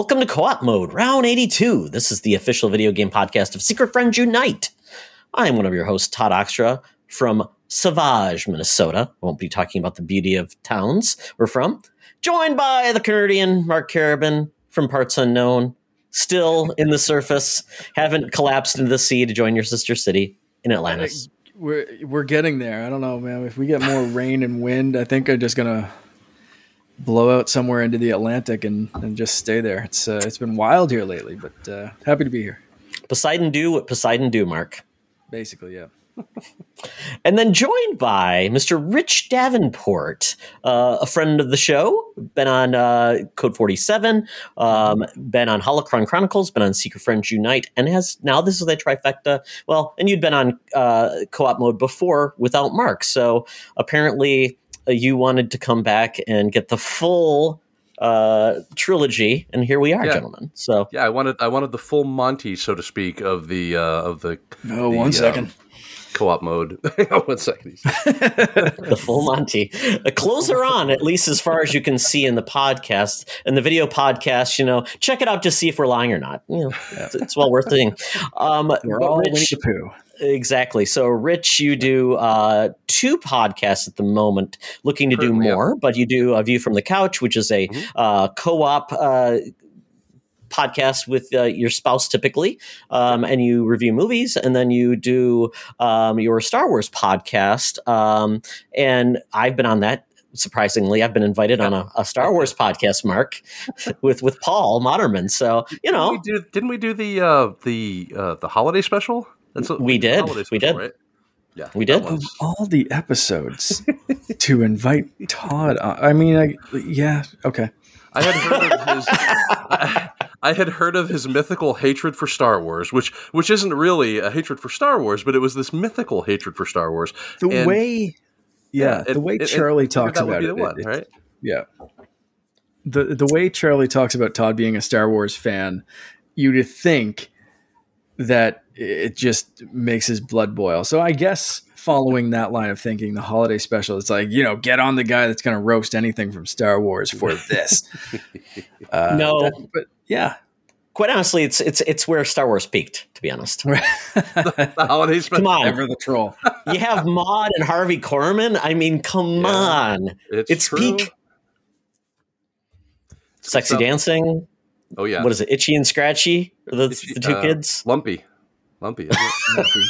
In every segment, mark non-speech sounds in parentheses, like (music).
Welcome to Co op Mode, round 82. This is the official video game podcast of Secret Friends Unite. I'm one of your hosts, Todd Oxtra from Savage, Minnesota. I won't be talking about the beauty of towns we're from. Joined by the Canadian Mark Carabin from Parts Unknown, still in the surface, haven't collapsed into the sea to join your sister city in Atlantis. We're we're getting there. I don't know, man. If we get more rain and wind, I think I'm just gonna blow out somewhere into the Atlantic and, and just stay there. It's uh, it's been wild here lately, but uh, happy to be here. Poseidon do what Poseidon do, Mark. Basically, yeah. (laughs) and then joined by Mr. Rich Davenport, uh, a friend of the show, been on uh, Code 47, um, been on Holocron Chronicles, been on Secret Friends Unite, and has now this is a trifecta. Well, and you'd been on uh, co op mode before without Mark. So apparently you wanted to come back and get the full uh, trilogy, and here we are, Yeah. gentlemen. So Yeah, I wanted I wanted the full Monty, so to speak, of the uh, of the No, the, one uh, second. co-op mode. (laughs) one second. (laughs) the full Monty. Uh, closer on, at least as far as you can see in the podcast and the video podcast. You know, check it out to see if we're lying or not. You know, it's, it's well worth seeing. Um, We're but all Winnie Rich, the Pooh. Exactly. So, Rich, you do uh, two podcasts at the moment, looking to do Currently, yeah. more. But you do a View from the Couch, which is a Mhm. uh, co-op. Uh, podcast with uh, your spouse typically um, and you review movies and then you do um, your star wars podcast um, and i've been on that surprisingly i've been invited on a, a star wars podcast mark (laughs) with with paul moderman so you know Didn't we do, didn't we do the uh, the uh, the holiday special? That's what We did. holiday We did. Right? Yeah, We did. Of all the episodes (laughs) to invite Todd, on, I mean, I, yeah, okay. I had heard of his. I, (laughs) I had heard of his mythical hatred for Star Wars, which which isn't really a hatred for Star Wars, but it was this mythical hatred for Star Wars. The And- way, yeah, it- the way it- it- Charlie figured talks that would about be it, the one, it- right? Yeah. The the way Charlie talks about Todd being a Star Wars fan, you'd think that it just makes his blood boil. So I guess following that line of thinking, the holiday special, it's like, you know, get on the guy that's going to roast anything from Star Wars for this. (laughs) Uh, No. that- but yeah. quite honestly it's it's it's where star wars peaked to be honest (laughs) The holiday (laughs) special. come on Ever the troll. you have maud and harvey korman i mean come Yeah. on It's, It's true. peak. sexy So- dancing Oh yeah, what is it itchy and scratchy the, Itchy- the two uh, kids Lumpy, lumpy. isn't (laughs) lumpy.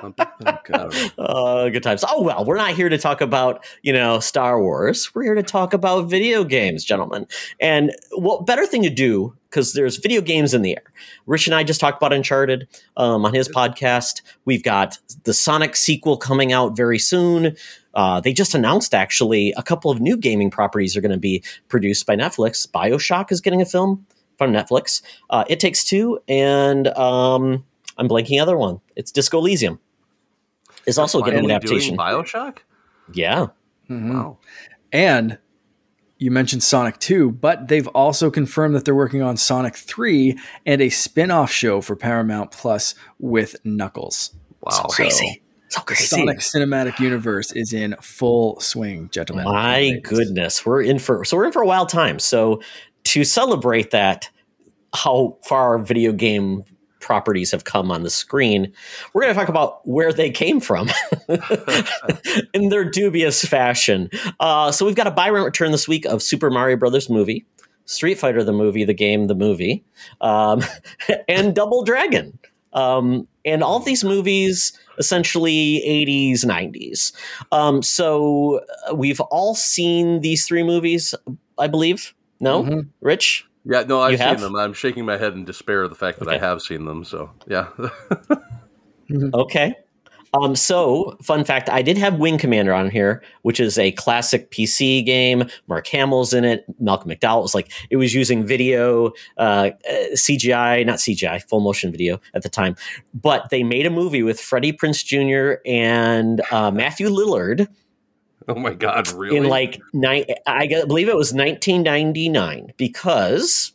Oh, God. Uh, good times. Oh well, we're not here to talk about you know Star Wars. We're here to talk about video games, gentlemen. And what better thing to do because there's video games in the air. Rich and I just talked about Uncharted um, on his podcast. We've got the Sonic sequel coming out very soon. Uh, they just announced actually a couple of new gaming properties are going to be produced by Netflix. Bioshock is getting a film from Netflix. Uh, it Takes Two, and um, I'm blanking the other one. It's Disco Elysium. Is also getting an Finally doing adaptation. Bioshock. Yeah. Mhm. Wow. And you mentioned Sonic 2, but they've also confirmed that they're working on Sonic 3 and a spin off show for Paramount Plus with Knuckles. Wow. So crazy. So The crazy. Sonic cinematic universe is in full swing, gentlemen. My goodness. We're in for so we're in for a wild time. So to celebrate that, how far video game properties have come on the screen, we're going to talk about where they came from (laughs) in their dubious fashion. Uh, so we've got a buy rent return this week of Super Mario Brothers movie, Street Fighter the movie, the game, the movie, um, (laughs) and Double Dragon. Um, and all these movies essentially 80s 90s um, so we've all seen these three movies i believe no Mhm. rich Yeah, no, I've You seen have? them. I'm shaking my head in despair of the fact that I have seen them. So yeah, (laughs) (laughs) okay um, so fun fact i did have wing commander on here which is a classic pc game mark hamill's in it malcolm mcdowell was like it was using video uh, uh, cgi not cgi full motion video at the time but they made a movie with freddie prince jr and uh, matthew lillard (laughs) oh my god, really? in like ni- I g- believe it was 1999 because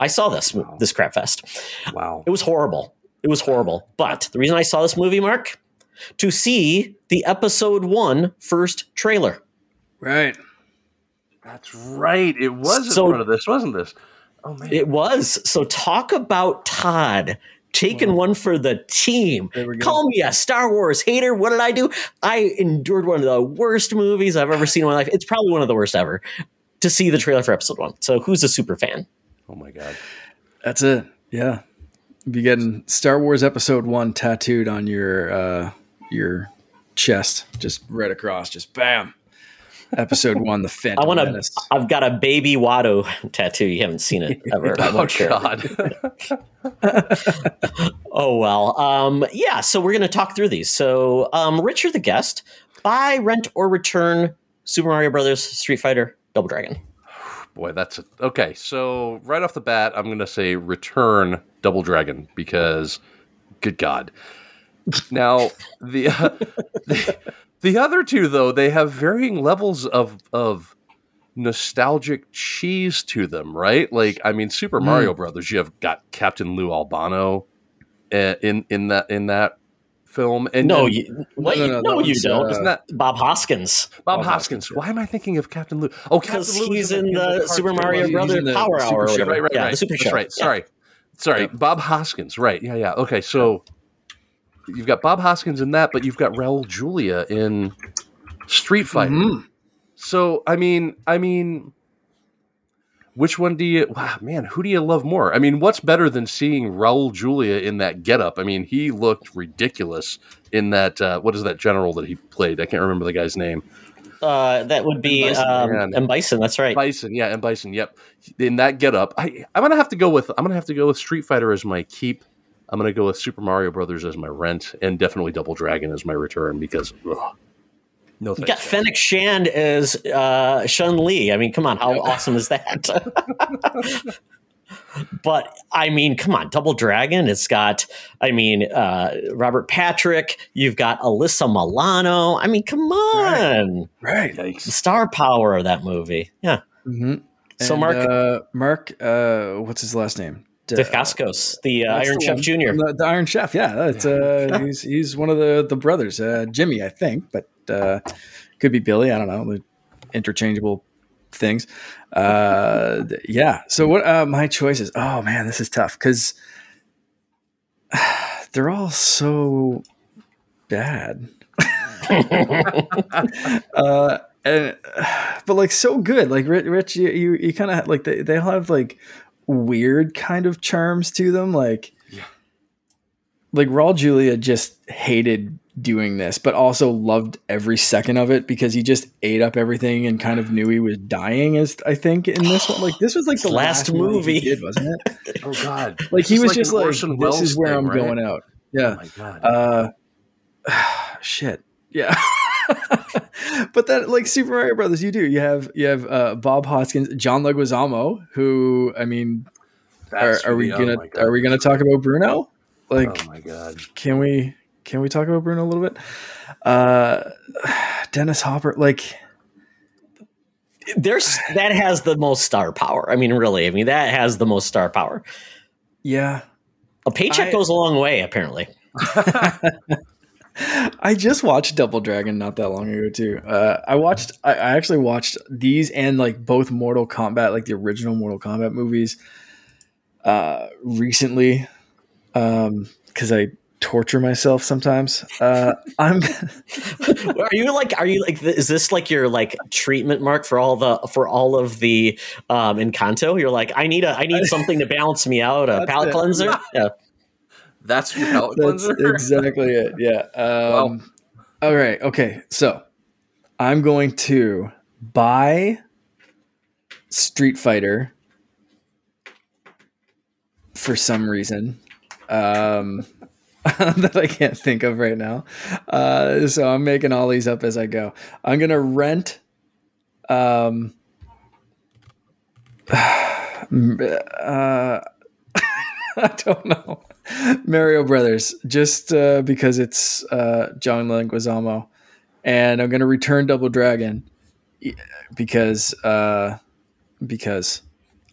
I saw this Wow. this crap fest. wow. It was horrible. It was horrible. But the reason I saw this movie, Mark, to see the episode one first trailer. Right. That's right. It was So- in front of this, wasn't this? Oh man. It was. So talk about Todd taking one for the team. There we go. Call me a Star Wars hater. What did I do? I endured one of the worst movies I've ever seen in my life. It's probably one of the worst ever to see the trailer for episode one. So who's a super fan? oh my god. That's it. Yeah. Be getting Star Wars Episode One tattooed on your uh, your chest, just right across, just bam. Episode One, the Phantom I want Menace. to. I've got a baby Watto tattoo. You haven't seen it ever. (laughs) Oh won't god. (laughs) Oh well. Um, yeah. So we're going to talk through these. So, um, Richard the guest, buy, rent, or return Super Mario Brothers, Street Fighter, Double Dragon. (sighs) Boy, that's a, okay. So right off the bat, I'm going to say return Double Dragon because, good God. Now the, uh, (laughs) the the other two though they have varying levels of of nostalgic cheese to them, right? Like I mean, Super Mm. Mario Brothers, you have got Captain Lou Albano uh, in in that in that film, and No, and you, what, no, you, no, no, you don't. uh, isn't that Bob Hoskins, Bob Bob Hoskins? Hoskins, yeah. Why am I thinking of Captain Lou? Oh, because he's in the Super. Mario Brothers Power Hour Show. Right, right, yeah, right. the Super That's Show. right. Yeah. Sorry, sorry. Yeah. Bob Hoskins. Right. Yeah, yeah. Okay, so you've got Bob Hoskins in that, but you've got Raul Julia in Street Fighter. Mhm. So I mean, I mean, which one do you? Wow, man, who do you love more? I mean, what's better than seeing Raul Julia in that getup? I mean, he looked ridiculous in that. Uh, what is that general that he played? I can't remember the guy's name. Uh, that would be And Bison, um, man. and Bison. That's right. Bison, yeah, and Bison, yep. In that getup, I I'm gonna have to go with I'm gonna have to go with Street Fighter as my keep. I'm gonna go with Super Mario Brothers as my rent, and definitely Double Dragon as my return because ugh, no You thanks. got Fennec Shand as uh, Chun-Li. I mean, come on, how awesome is that? (laughs) but I mean, come on, Double Dragon. It's got, I mean, uh, Robert Patrick. You've got Alyssa Milano. I mean, come on, Right. the star power of that movie. Yeah, hmm So, Mark- uh, Mark, uh, what's his last name? D- Dacascos, the uh, Iron the Chef one. Junior. The, the Iron Chef, yeah, that's uh, he's he's one of the the brothers, uh, Jimmy, I think, but uh, could be Billy. I don't know. They're interchangeable things. Uh, (laughs) yeah. So what? Uh, my choices. Oh man, this is tough because (sighs) they're all so bad. (laughs) (laughs) uh, and (sighs) but like so good. Like Rich, Rich you you, you kind of like they they all have like weird kind of charms to them. Like Yeah. like Raul Julia just hated doing this, but also loved every second of it because he just ate up everything and kind of knew he was dying. As I think in this one, like this was like the Last last, movie he did, wasn't it? (laughs) Oh God! (laughs) Like he This is was just like, Orson "This is where thing, I'm right? going out." Yeah. Oh Yeah. my God! Uh, (sighs) shit. Yeah. (laughs) (laughs) but that like Super Mario Brothers, you do. You have you have uh, Bob Hoskins, John Leguizamo, who I mean, are, are we oh gonna God. are we gonna talk about Bruno? Like, oh my God! can we can we talk about Bruno a little bit? Uh, Dennis Hopper, like, There's that has the most star power. I mean, really. I mean, that has the most star power. yeah. A paycheck I- goes a long way, apparently. (laughs) (laughs) (laughs) I just watched Double Dragon not that long ago too. Uh, I watched, I, I actually watched these and like both Mortal Kombat, like the original Mortal Kombat movies, uh, recently, um, because I torture myself sometimes. Uh, I'm (laughs) are you like are you like is this like your like treatment mark for all the for all of the um encanto you're like i need a i need something to balance me out a (laughs) palate cleanser yeah That's (laughs) your palate That's cleanser. exactly it. Yeah. Um, All right. Okay. So I'm going to buy Street Fighter for some reason um, (laughs) that I can't think of right now. Uh, so I'm making all these up as I go. I'm going to rent. Um, (sighs) uh, (laughs) I don't know. (laughs) Mario Brothers, just uh, because it's uh, John Leguizamo, and I'm gonna return Double Dragon because uh, because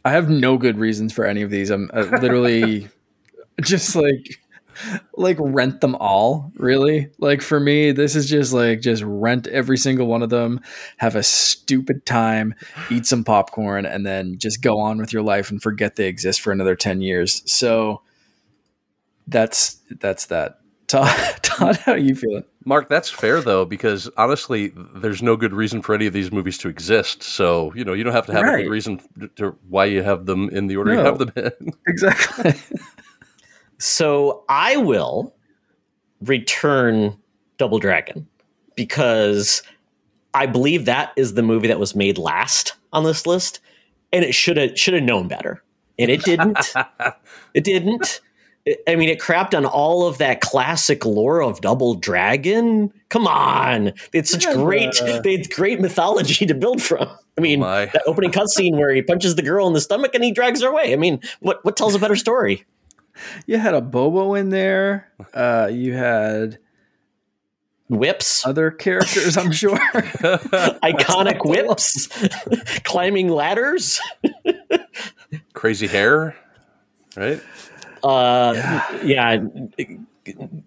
I have no good reasons for any of these. I'm uh, literally (laughs) just like like rent them all really. Like for me this is just like just rent every single one of them have a stupid time eat some popcorn and then just go on with your life and forget they exist for another 10 years. So that's that's that todd, (laughs) todd how are you feeling Mark, that's fair though, because honestly, there's no good reason for any of these movies to exist. So you know, you don't have to have Right. a good reason to why you have them in the order you have them in. (laughs) exactly (laughs) So I will return Double Dragon because I believe that is the movie that was made last on this list, and it should have should have known better, and it didn't. it didn't. It- I mean, it crapped on all of that classic lore of Double Dragon. Come on, it's such Yeah, great, but- they had great mythology to build from. I mean, my. that opening cutscene where he punches the girl in the stomach and he drags her away. I mean, what what tells a better story? you had a bobo in there (laughs) uh you had Whips. other characters i'm sure (laughs) iconic whips, (laughs) climbing ladders, Crazy hair, right? Uh, yeah,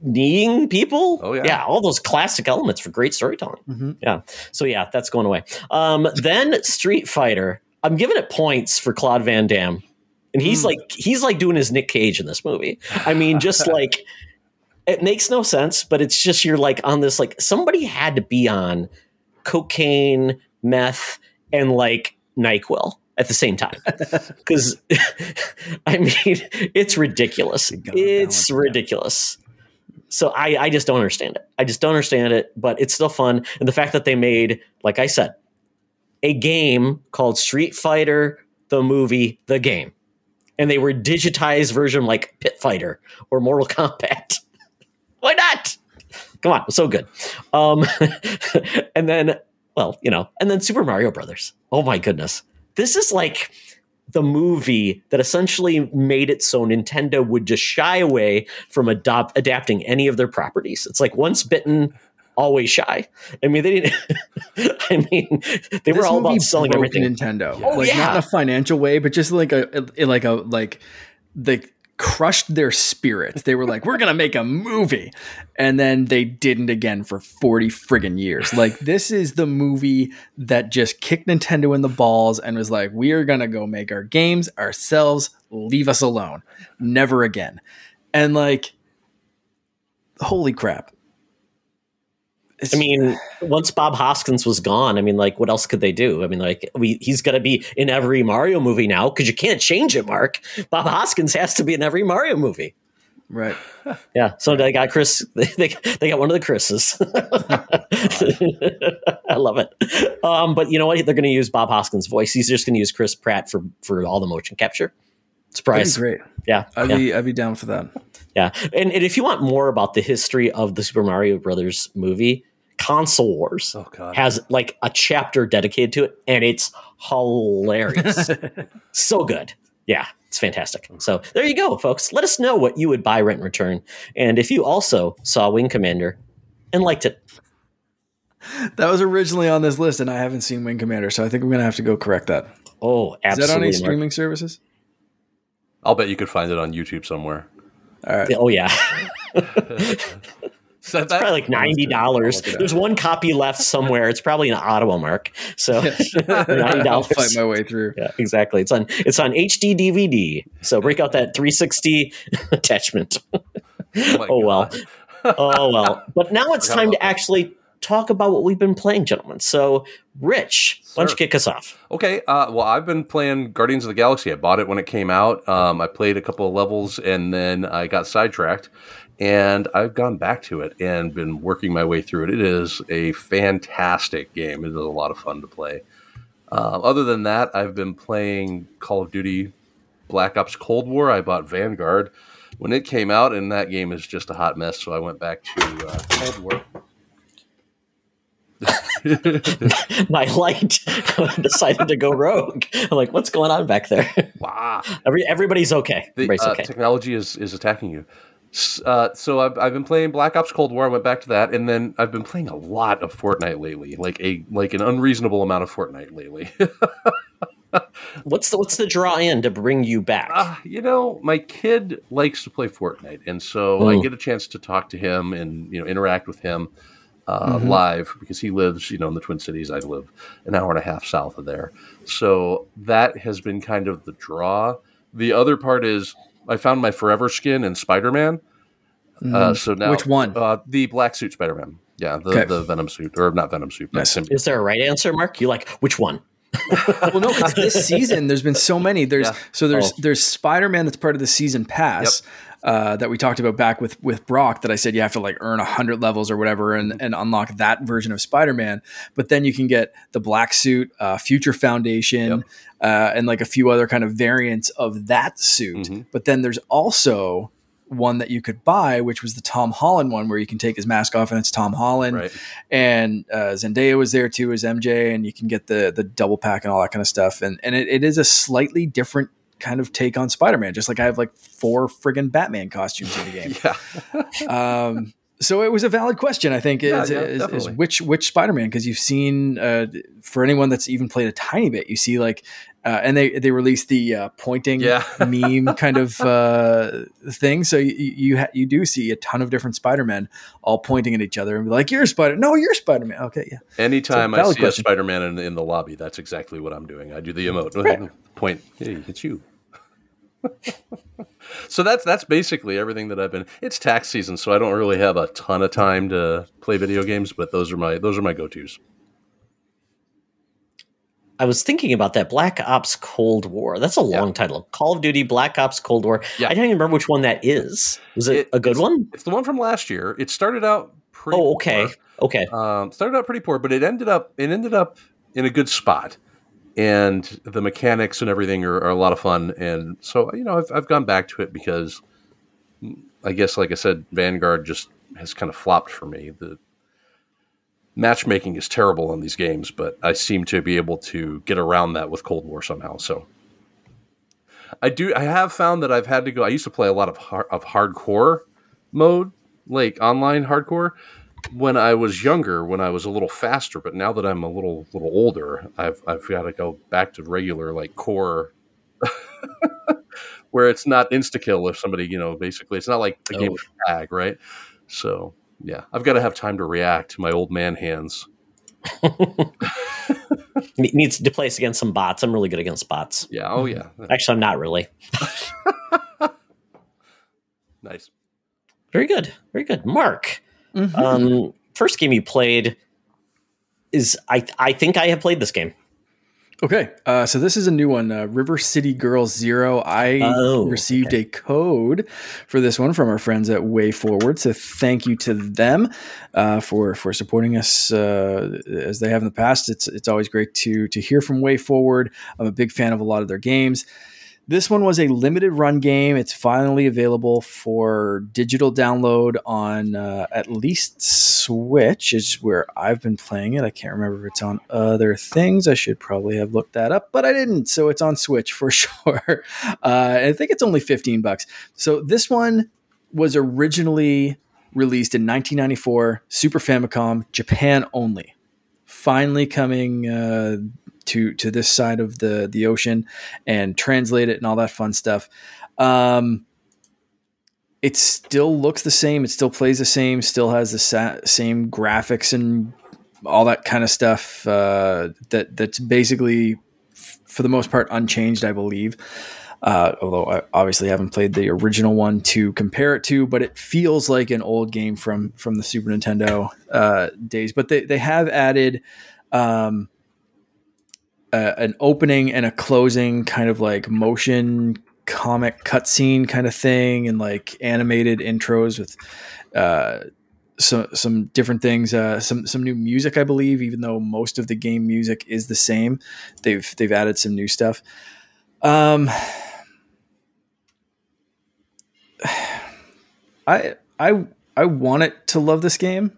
kneeing people. Oh, yeah. yeah, all those classic elements for great storytelling. Mhm. Yeah, so yeah, that's going away. Um, then Street Fighter. I'm giving it points for Claude Van Damme, and he's Mm. like he's like doing his Nick Cage in this movie. I mean, just (laughs) like it makes no sense, but it's just you're like on this like somebody had to be on cocaine, meth, and like Nyquil at the same time (laughs) because (laughs) I mean it's ridiculous. You gotta balance It's that. ridiculous. So I, I just don't understand it. I just don't understand it, but it's still fun. And the fact that they made, like I said, a game called Street Fighter, the movie, the game. And they were digitized version like Pit Fighter or Mortal Kombat. (laughs) Why not? Come on, so good. Um, and then, well, you know, and then Super Mario Brothers. Oh my goodness. This is like the movie that essentially made it so Nintendo would just shy away from adopt adapting any of their properties. It's like once bitten, always shy. I mean, they didn't. (laughs) I mean, they were all about selling everything. Nintendo. Oh, like yeah. not in a financial way, but just like a, like a like they crushed their spirits. They were like, "We're gonna make a movie," and then they didn't again for forty friggin' years. Like this is the movie that just kicked Nintendo in the balls and was like, "We are gonna go make our games ourselves. Leave us alone. Never again." And like, holy crap! I mean, once Bob Hoskins was gone, I mean, like, what else could they do? I mean, like, we he's going to be in every Mario movie now because you can't change it, Mark. Bob Hoskins has to be in every Mario movie. right? (laughs) Yeah, so they got Chris. (laughs) They, they got one of the Chris's. (laughs) I love it. Um, but you know what? They're going to use Bob Hoskins' voice. He's just going to use Chris Pratt for for all the motion capture. Surprise! great. Yeah, I'd yeah. be I'd be down for that. Yeah, and, and if you want more about the history of the Super Mario Brothers movie, Console Wars Oh god. has like a chapter dedicated to it, and it's hilarious. (laughs) so good. Yeah, it's fantastic. So there you go, folks. Let us know what you would buy, rent, and return, and if you also saw Wing Commander and liked it. (laughs) That was originally on this list, and I haven't seen Wing Commander, so I think I'm gonna have to go correct that. Oh, Is that on any Mark. streaming services? I'll bet you could find it on YouTube somewhere. All right. Oh yeah, (laughs) So that, probably like ninety dollars. I'll look it up. There's one copy left somewhere. It's probably an Ottawa, Mark. So (laughs) ninety I'll dollars. fight my way through. Yeah, exactly. It's on it's on HD DVD. So break out that 360 (laughs) attachment. oh, Oh, well. Oh well. (laughs) But now it's time to that. actually talk about what we've been playing, gentlemen. So, Rich, why don't you kick us off? Okay, uh, well, I've been playing Guardians of the Galaxy. I bought it when it came out. Um, I played a couple of levels and then I got sidetracked, and I've gone back to it and been working my way through it. It is a fantastic game. It is a lot of fun to play. Uh, other than that, I've been playing Call of Duty Black Ops Cold War. I bought Vanguard when it came out, and that game is just a hot mess. So I went back to uh, Cold War. (laughs) My light (laughs) decided to go rogue. I'm like, what's going on back there? Wow. (laughs) Every, everybody's okay. The uh, okay. technology is, is attacking you. Uh, so I've, I've been playing Black Ops Cold War. I went back to that, and then I've been playing a lot of Fortnite lately, like a like an unreasonable amount of Fortnite lately. (laughs) what's the what's the draw in to bring you back? Uh, you know, my kid likes to play Fortnite, and so I get a chance to talk to him and you know interact with him uh, mm-hmm. live because he lives, you know, in the Twin Cities. I live an hour and a half south of there, so that has been kind of the draw. The other part is I found my forever skin in Spider Man. Mm. Uh, so now, which one? Uh, the black suit Spider Man. Yeah, the, okay. the Venom suit or not Venom suit. Yes. Is there a right answer, Mark? You like which one? (laughs) well, no, because this season there's been so many. There's yeah. so there's oh. there's Spider Man that's part of the season pass. Yep. Uh, that we talked about back with with Brock that I said you have to like earn hundred levels or whatever and, and unlock that version of Spider Man. But then you can get the black suit, uh, Future Foundation, yep. uh, and like a few other kind of variants of that suit. Mm-hmm. But then there's also one that you could buy, which was the Tom Holland one, where you can take his mask off and it's Tom Holland, right. and uh, Zendaya was there too as MJ, and you can get the the double pack and all that kind of stuff, and and it, it is a slightly different kind of take on Spider-Man. Just like I have like four friggin' Batman costumes in the game. (laughs) yeah. um, so it was a valid question, I think, is, yeah, is, is which which Spider-Man? Because you've seen uh, for anyone that's even played a tiny bit, you see like, uh, and they they released the uh, pointing yeah. (laughs) meme kind of uh, thing. So you you, ha- you do see a ton of different Spider-Men all pointing at each other and be like, "You're Spider, no, you're Spider-Man." Okay, yeah. Anytime I see question. a Spider-Man in, in, the lobby, that's exactly what I'm doing. I do the emote right. point. Hey, it's you (laughs) so that's that's basically everything that I've been. It's tax season, so I don't really have a ton of time to play video games, but those are my those are my go tos. I was thinking about that Black Ops Cold War. That's a long yeah. title. Call of Duty Black Ops Cold War. Yeah. I don't even remember which one that is. Was it, it a good it's, one? It's the one from last year. It started out pretty Oh, okay. Poor. Okay. Um, started out pretty poor, but it ended up it ended up in a good spot and the mechanics and everything are, are, a lot of fun. And so, you know, I've, I've gone back to it because I guess, like I said, Vanguard just has kind of flopped for me. The matchmaking is terrible on these games, but I seem to be able to get around that with Cold War somehow. So I do. I have found that I've had to go. I used to play a lot of of hardcore mode, like online hardcore, when I was younger, when I was a little faster, but now that I'm a little little older, I've I've got to go back to regular like core, (laughs) where it's not insta kill if somebody you know basically it's not like the oh. game with tag right. So yeah, I've got to have time to react to my old man hands. (laughs) Needs to place against some bots. I'm really good against bots. Yeah. Oh yeah. (laughs) Actually, I'm not really. nice. Very good. Very good. Mark. Mm-hmm. Um, first game you played is I I think I have played this game. Okay, uh, so this is a new one, uh, River City Girls Zero. I oh, received okay. a code for this one from our friends at WayForward, so thank you to them uh, for for supporting us uh, as they have in the past. It's it's always great to to hear from WayForward. I'm a big fan of a lot of their games. This one was a limited run game. It's finally available for digital download on uh, at least Switch, is where I've been playing it. I can't remember if it's on other things. I should probably have looked that up, but I didn't. So it's on Switch for (laughs) sure. Uh, I think it's only 15 bucks. So this one was originally released in 1994, Super Famicom, Japan only. Finally coming uh, to to this side of the the ocean and translate it and all that fun stuff. Um, it still looks the same. It still plays the same. Still has the sa- same graphics and all that kind of stuff. Uh, that that's basically, f- for the most part, unchanged. I believe. Uh, although I obviously haven't played the original one to compare it to, but it feels like an old game from from the Super Nintendo uh, days. But they they have added um, an opening and a closing kind of like motion comic cutscene kind of thing and like animated intros with uh, some some different things uh, some some new music I believe even though most of the game music is the same. They've they've added some new stuff. Um (sighs) I I I want it to love this game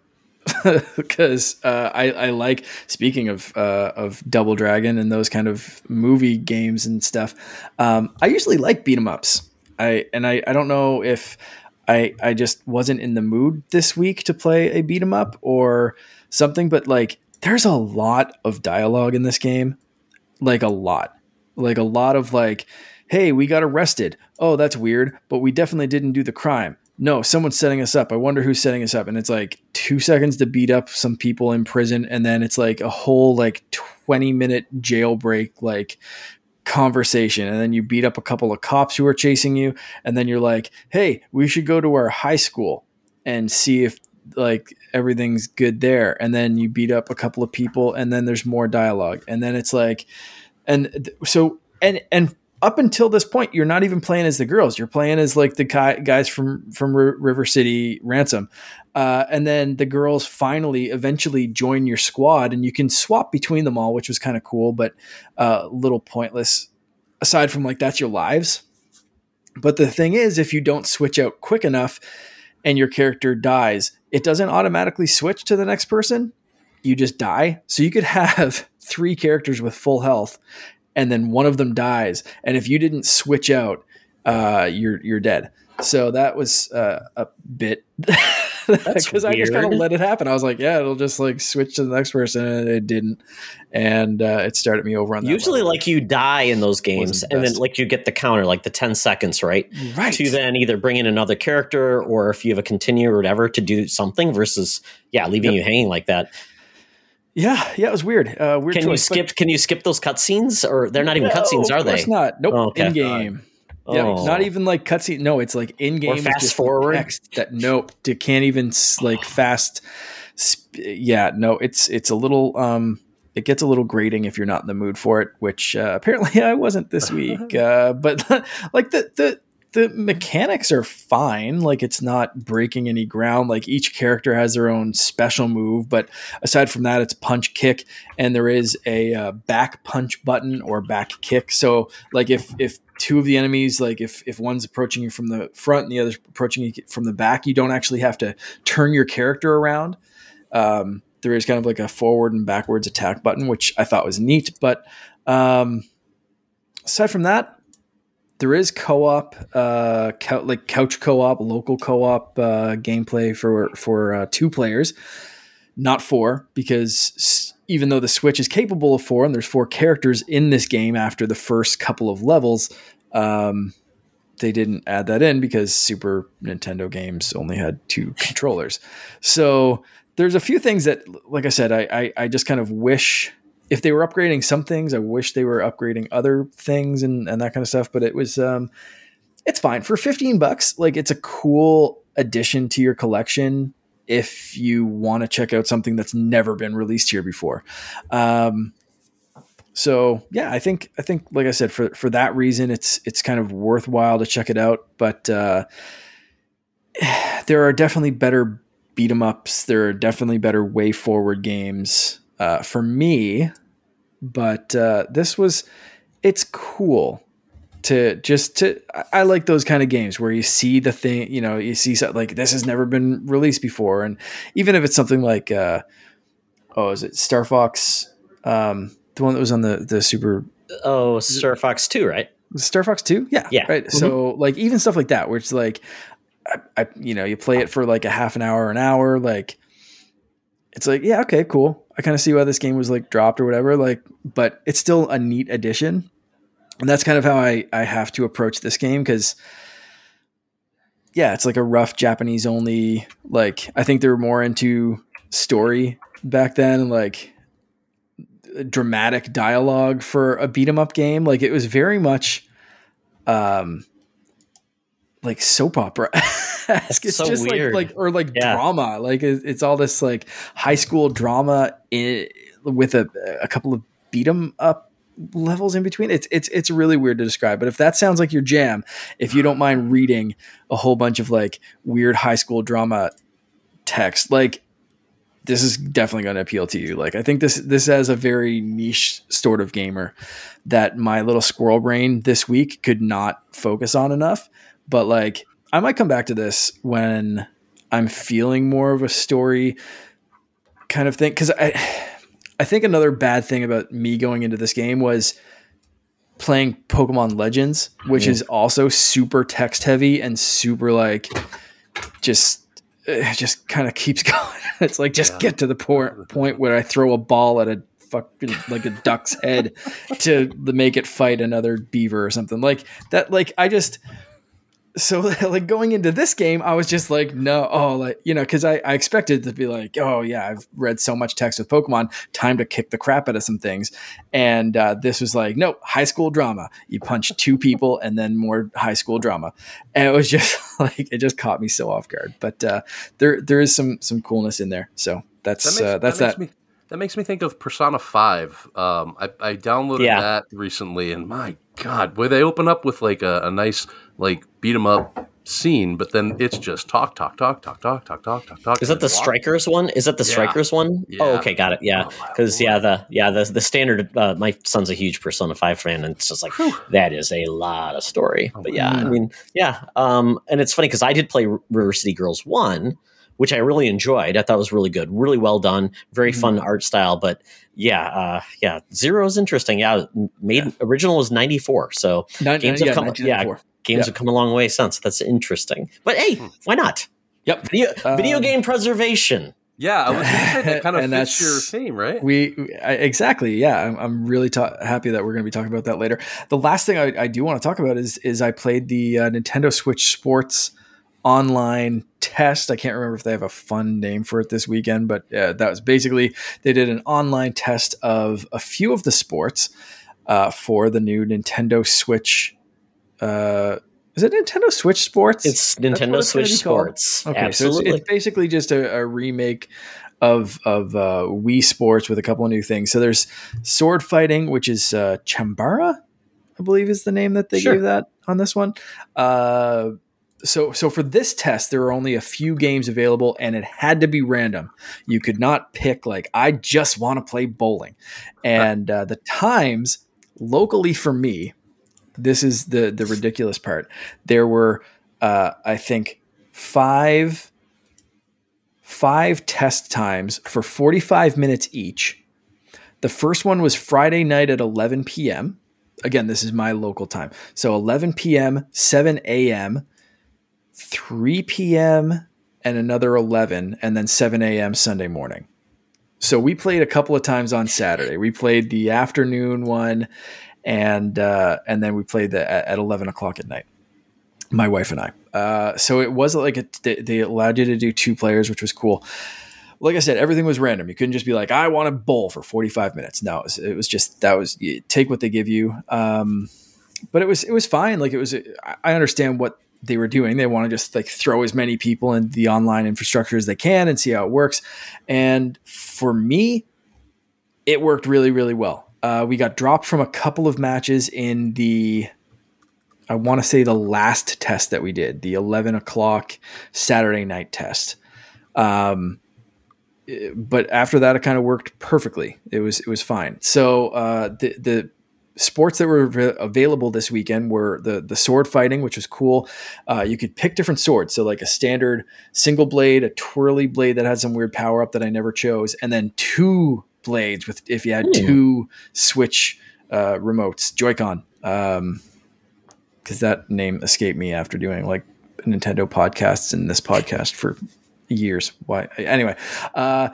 (laughs) because uh, I, I, like speaking of uh, of Double Dragon and those kind of movie games and stuff. Um, I usually like beat 'em ups. I and I, I don't know if I I just wasn't in the mood this week to play a beat 'em up or something, but like there's a lot of dialogue in this game, like a lot. Like a lot of like, hey, we got arrested. Oh, that's weird, but we definitely didn't do the crime. No, someone's setting us up. I wonder who's setting us up. And it's like two seconds to beat up some people in prison, and then it's like a whole like 20 minute jailbreak, like conversation. And then you beat up a couple of cops who are chasing you. And then you're like hey we should go to our high school and see if like everything's good there. And then you beat up a couple of people. And then there's more dialogue. And then it's like and so and and up until this point you're not even playing as the girls. You're playing as like the guys from from river city ransom. Uh, and then the girls finally eventually join your squad and you can swap between them all which was kind of cool but a uh, little pointless. Aside from like that's your lives. But the thing is if you don't switch out quick enough and your character dies it doesn't automatically switch to the next person. You just die. So you could (laughs) have three characters with full health and then one of them dies and if you didn't switch out uh, you're you're dead so that was uh, a bit (laughs) because I just kind of let it happen. I was like, yeah, it'll just like switch to the next person, and it didn't, and uh, it started me over on. The Usually, level. like you die in those games, and then like you get the counter, like the ten seconds, right? Right. To then either bring in another character, or if you have a continue or whatever to do something, versus yeah, leaving yep. you hanging like that. Yeah, yeah, it was weird. Uh, weird. Can choice, you skip? But, can you skip those cutscenes, or they're not even no, cutscenes, are they? Not. Nope. Oh, okay. In game. Yeah, oh. not even like cutscene. No, it's like in game. Fast forward. Text that nope, you can't even like fast. Sp- yeah, no, it's it's a little. um it gets a little grating if you're not in the mood for it, which uh, apparently (laughs) I wasn't this week. (laughs) Uh, but (laughs) like the the the mechanics are fine. Like it's not breaking any ground. Like each character has their own special move, but aside from that, it's punch kick, and there is a uh, back punch button or back kick. So like if if two of the enemies, like if if one's approaching you from the front and the other's approaching you from the back, you don't actually have to turn your character around. Um, there is kind of like a forward and backwards attack button, which I thought was neat. But um, aside from that, there is co-op, uh, like couch co-op, local co-op uh, gameplay for for uh, two players, not four, because even though the Switch is capable of four, and there's four characters in this game after the first couple of levels, um, they didn't add that in because Super Nintendo games only had two controllers. So there's a few things that, like I said, I, I, I just kind of wish if they were upgrading some things, I wish they were upgrading other things and, and that kind of stuff. But it was, um, it's fine for 15 bucks. Like it's a cool addition to your collection if you want to check out something that's never been released here before. Um, so yeah, I think I think like I said for for that reason, it's it's kind of worthwhile to check it out. But uh, (sighs) there are definitely better beat 'em ups. There are definitely better way forward games uh, for me, but uh, this was it's cool to just to I like those kind of games where you see the thing, you know, you see something like this has never been released before, and even if it's something like uh, oh, is it Star Fox, um, the one that was on the the Super oh Star Fox Two, right? Star Fox Two, yeah, yeah. Right. Mm-hmm. So like even stuff like that, where it's like, I, I, you know, you play it for like a half an hour, an hour, like it's like, yeah, okay, cool. I kind of see why this game was like dropped or whatever. Like, but it's still a neat addition. And that's kind of how I, I have to approach this game because yeah, it's like a rough Japanese only. Like, I think they were more into story back then, like dramatic dialogue for a beat 'em up game. Like, it was very much, um, like soap opera. (laughs) it's so just weird. like like or like yeah. drama. Like it's, it's, all this like high school drama in, with a a couple of beat 'em up levels in between. It's it's it's really weird to describe. But if that sounds like your jam, if you don't mind reading a whole bunch of like weird high school drama text, like this is definitely going to appeal to you. Like I think this this has a very niche sort of gamer that my little squirrel brain this week could not focus on enough. But like I might come back to this when I'm feeling more of a story kind of thing because I I think another bad thing about me going into this game was playing Pokemon Legends, which is also super text heavy and super like just it just kind of keeps (laughs) going. it's like just yeah. get to the point point where I throw a ball at a fucking like a duck's head to make it fight another beaver or something like that. Like I just so (laughs) like going into this game, I was just like, no, oh, like you know, because I, I expected to be like, oh yeah, I've read so much text with Pokemon, time to kick the crap out of some things, and uh, this was like, nope, high school drama. You punch two people and then more high school drama, and it was (laughs) just like it just caught me so off guard. But uh, there there is some some coolness in there, so that's that makes, uh, that's that. that. Me, that makes me think of Persona Five. Um, I, I downloaded yeah. that recently, and my God, where they open up with like a, a nice like beat 'em up scene, but then it's just talk, talk, talk, talk, talk, talk, talk, talk, talk. Is that the Strikers one? Is that the Strikers one? Yeah. Oh, okay, got it. Yeah, because yeah, the yeah the the standard. Uh, my son's a huge Persona Five fan, and it's just like Whew. that is a lot of story. But yeah, I mean, yeah, um, and it's funny because I did play River City Girls one, which I really enjoyed. I thought was really good, really well done, very mm-hmm. fun art style. But yeah, uh, yeah, Zero is interesting. Yeah, made yeah. original was ninety four, so Nine, games have come. Yeah, games have come a long way since. That's interesting. But hey, hmm. why not? Yep. Video, um, video game preservation. Yeah, I was to say that kind (laughs) (laughs) of fits your theme, right? We I, exactly. Yeah, I'm, I'm really ta- happy that we're going to be talking about that later. The last thing I, I do want to talk about is is I played the uh, Nintendo Switch Sports online test. I can't remember if they have a fun name for it this weekend, but uh, that was basically they did an online test of a few of the sports uh, for the new Nintendo Switch uh, is it Nintendo Switch Sports? It's Nintendo Switch Sports. Okay, Absolutely. so it's, it's basically just a, a, remake of of uh, Wii Sports with a couple of new things. So there's sword fighting, which is uh, Chambara, I believe is the name that they sure. gave that on this one. Uh, so so for this test, there are only a few games available, and it had to be random. You could not pick like I just want to play bowling, and uh, the times locally for me this is the the ridiculous part. There were, uh, I think, five five test times for 45 minutes each. The first one was Friday night at 11 p.m. Again, this is my local time. So 11 p.m., 7 a.m., 3 p.m., and another 11, and then 7 a.m. Sunday morning. So we played a couple of times on Saturday. We played the afternoon one and uh, and then we played the, at, at eleven o'clock at night. My wife and I. Uh, so it wasn't like a, they, allowed you to do two players, which was cool like I said, everything was random. You couldn't just be like, I want to bowl for 45 minutes. No, it was, it was just, that was, take what they give you. Um, but it was, it was fine. Like it was, I understand what they were doing. They want to just like throw as many people in the online infrastructure as they can and see how it works. And for me, it worked really, really well. Uh, we got dropped from a couple of matches in the, I want to say the last test that we did, the 11 o'clock Saturday night test. Um, but after that, it kind of worked perfectly. It was it was fine. So uh, the the sports that were available this weekend were the the sword fighting, which was cool. Uh, you could pick different swords, so like a standard single blade, a twirly blade that had some weird power up that I never chose, and then two blades with if you had Ooh. two Switch uh, remotes, Joy-Con. Um, because that name escaped me after doing like Nintendo podcasts and this podcast for years. Why? Anyway, uh,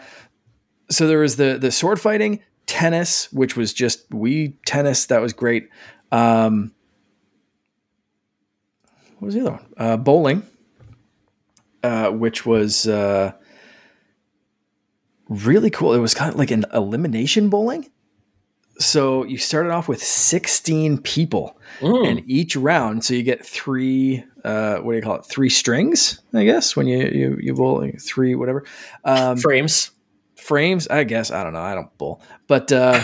so there was the the sword fighting, tennis, which was just Wii tennis. That was great. Um, what was the other one? Uh, bowling, uh, which was uh, really cool. It was kind of like an elimination bowling. So you started off with 16 people mm. and each round. So you get three, uh, what do you call it? Three strings, I guess, when you, you, you bowl like three, whatever. Um, frames. Frames, I guess. I don't know. I don't bowl. But uh,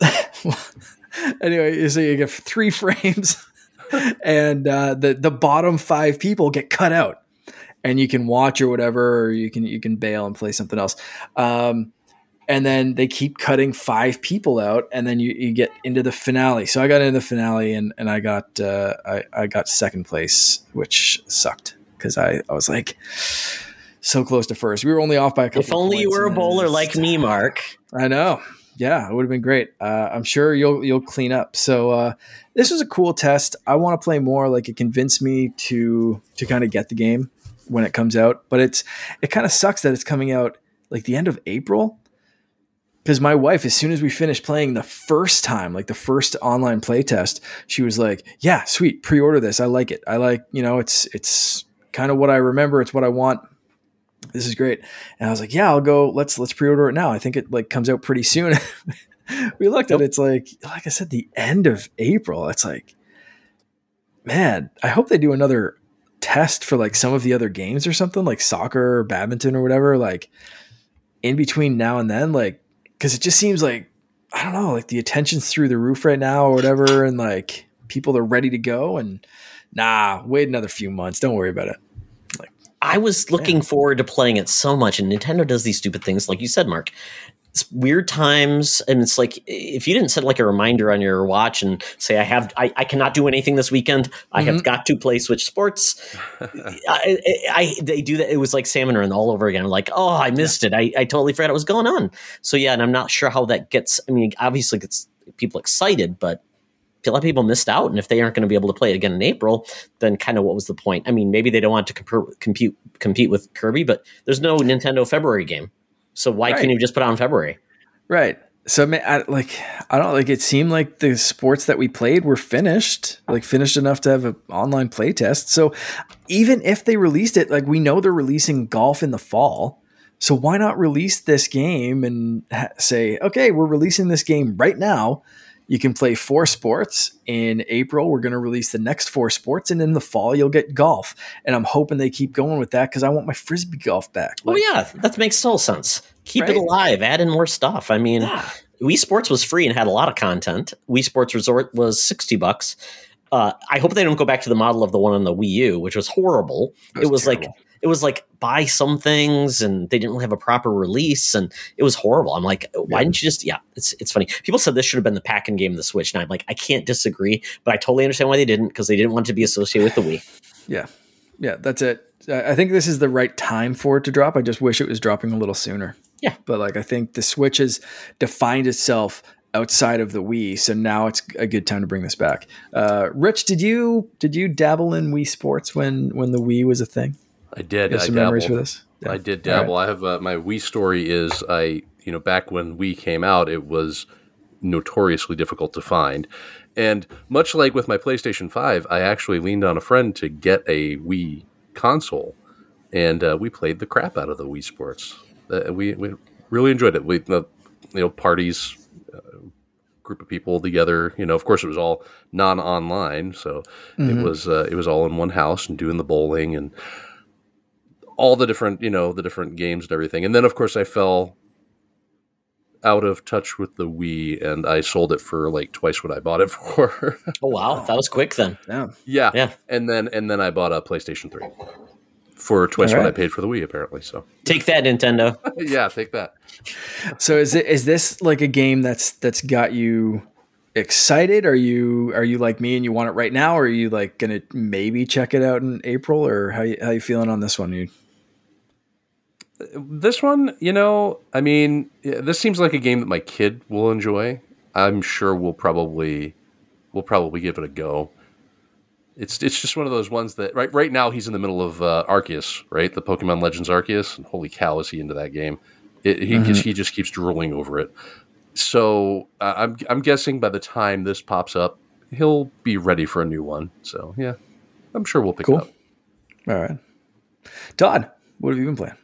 (laughs) anyway, you get three (laughs) frames and uh, the, the bottom five people get cut out and you can watch or whatever, or you can you can bail and play something else. Um, and then they keep cutting five people out, and then you, you get into the finale. So I got into the finale, and and I got uh, I I got second place, which sucked because I I was like so close to first. We were only off by a couple. If only you were a bowler like me, Mark. I know. Yeah, it would have been great. Uh, I'm sure you'll you'll clean up. So uh, this was a cool test. I want to play more. Like it convinced me to to kind of get the game when it comes out. But it's it kind of sucks that it's coming out like the end of April. because my wife, as soon as we finished playing the first time, like the first online play test, she was like, "Yeah, sweet, pre-order this. I like it. I like, you know, it's it's kind of what I remember. It's what I want. This is great." And I was like, "Yeah, I'll go. Let's let's pre-order it now. I think it like comes out pretty soon." (laughs) we looked at it. It's like, like I said, the end of April. It's like, man, I hope they do another test for like some of the other games or something like soccer or badminton or whatever. Like in between now and then, like because it just seems like I don't know, like the attention's through the roof right now or whatever, and like people are ready to go. And nah, wait another few months. Don't worry about it. I was looking man. forward to playing it so much, and Nintendo does these stupid things, like you said, Mark it's weird times and it's like if you didn't set like a reminder on your watch and say i have i, I cannot do anything this weekend i mm-hmm. have got to play switch sports I, I, they do that it was like salmon run all over again I'm like oh i missed yeah. it I, I totally forgot what was going on so yeah and i'm not sure how that gets i mean obviously gets people excited but a lot of people missed out and if they aren't going to be able to play it again in april then kind of what was the point i mean maybe they don't want to comp- compete compete with kirby but there's no nintendo february game so why right. couldn't you just put it on February? Right. So I, like I don't like it seemed like the sports that we played were finished, like finished enough to have an online play test. So even if they released it, like we know they're releasing golf in the fall. So why not release this game and ha- say, okay, we're releasing this game right now. You can play four sports. In April, we're going to release the next four sports, and in the fall, you'll get golf. And I'm hoping they keep going with that because I want my frisbee golf back. Like, oh yeah, that makes total sense. Keep right? it alive. Add in more stuff. I mean, yeah. Wii Sports was free and had a lot of content. Wii Sports Resort was sixty bucks. Uh, I hope they don't go back to the model of the one on the Wii U, which was horrible. Was it was terrible. like it was like buy some things and they didn't really have a proper release and it was horrible. I'm like, why yeah. didn't you just yeah, it's it's funny. People said this should have been the pack-in game of the Switch. And I'm like, I can't disagree, but I totally understand why they didn't, because they didn't want to be associated with the Wii. (laughs) Yeah. Yeah, that's it. I think this is the right time for it to drop. I just wish it was dropping a little sooner. Yeah. But like I think the Switch has defined itself outside of the Wii, so now it's a good time to bring this back. Uh, Rich, did you did you dabble in Wii Sports when when the Wii was a thing? I did. Have some I memories for this. Yeah. I did dabble. Right. I have uh, my Wii story is I you know back when Wii came out, it was notoriously difficult to find. And much like with my PlayStation 5, I actually leaned on a friend to get a Wii console, and uh, we played the crap out of the Wii Sports. Uh, we, we really enjoyed it. We, you know, parties, uh, group of people together. You know, of course, it was all non-online, so mm-hmm. it was uh, it was all in one house and doing the bowling and all the different you know the different games and everything. And then of course I fell out of touch with the Wii and I sold it for like twice what I bought it (laughs) for. oh wow, that was quick then. Yeah. Yeah. Yeah. And then and then I bought a PlayStation 3 for twice right. what I paid for the Wii apparently. So Take that Nintendo. (laughs) yeah, take that. So is it is this like a game that's that's got you excited? Are you are you like me and you want it right now or are you like going to maybe check it out in April or how you, how you feeling on this one? You this one, you know, I mean, this seems like a game that my kid will enjoy. I'm sure we'll probably we'll probably give it a go. It's it's just one of those ones that right right now he's in the middle of uh, Arceus, right? The Pokemon Legends Arceus, and holy cow, is he into that game? It, he mm-hmm. he just keeps drooling over it. So uh, I'm I'm guessing by the time this pops up, he'll be ready for a new one. So yeah, I'm sure we'll pick cool. it up. All right, Todd, what have you been playing?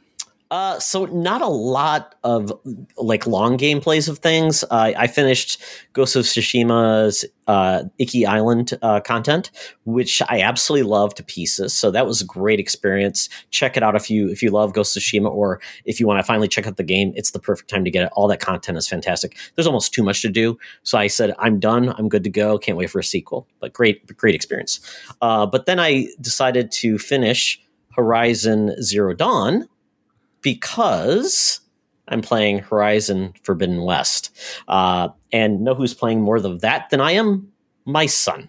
Uh, so not a lot of like long gameplays of things. Uh, I finished Ghost of Tsushima's uh, Iki Island uh, content, which I absolutely love to pieces. So that was a great experience. Check it out if you if you love Ghost of Tsushima or if you want to finally check out the game. It's the perfect time to get it. All that content is fantastic. There's almost too much to do. So I said I'm done. I'm good to go. Can't wait for a sequel. But great great experience. Uh, but then I decided to finish Horizon Zero Dawn because I'm playing Horizon Forbidden West. Uh, and know who's playing more of that than I am? My son.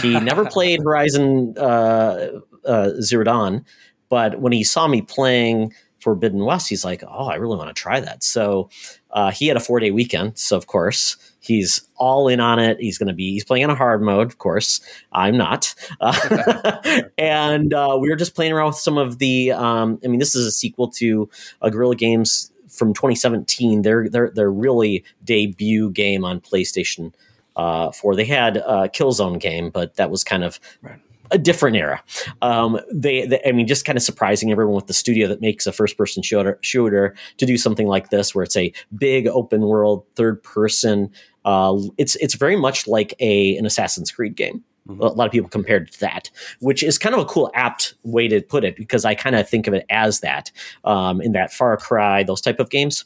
He (laughs) never played Horizon uh, uh, Zero Dawn, but when he saw me playing Forbidden West, he's like, "Oh, I really want to try that." So uh, he had a four day weekend, so of course he's all in on it. He's going to be he's playing on a hard mode, of course. I'm not, uh, (laughs) and uh, we were just playing around with some of the. Um, I mean, this is a sequel to a Guerrilla Games from 2017. Their their their really debut game on PlayStation uh, 4. They had a Killzone game, but that was kind of Right. a different era. Um, they, they, I mean, just kind of surprising everyone with the studio that makes a first person shooter, shooter to do something like this, where it's a big open world third person. Uh, it's it's very much like a an Assassin's Creed game. Mhm. A lot of people compared to that, which is kind of a cool, apt way to put it, because I kind of think of it as that um, in that Far Cry, those type of games.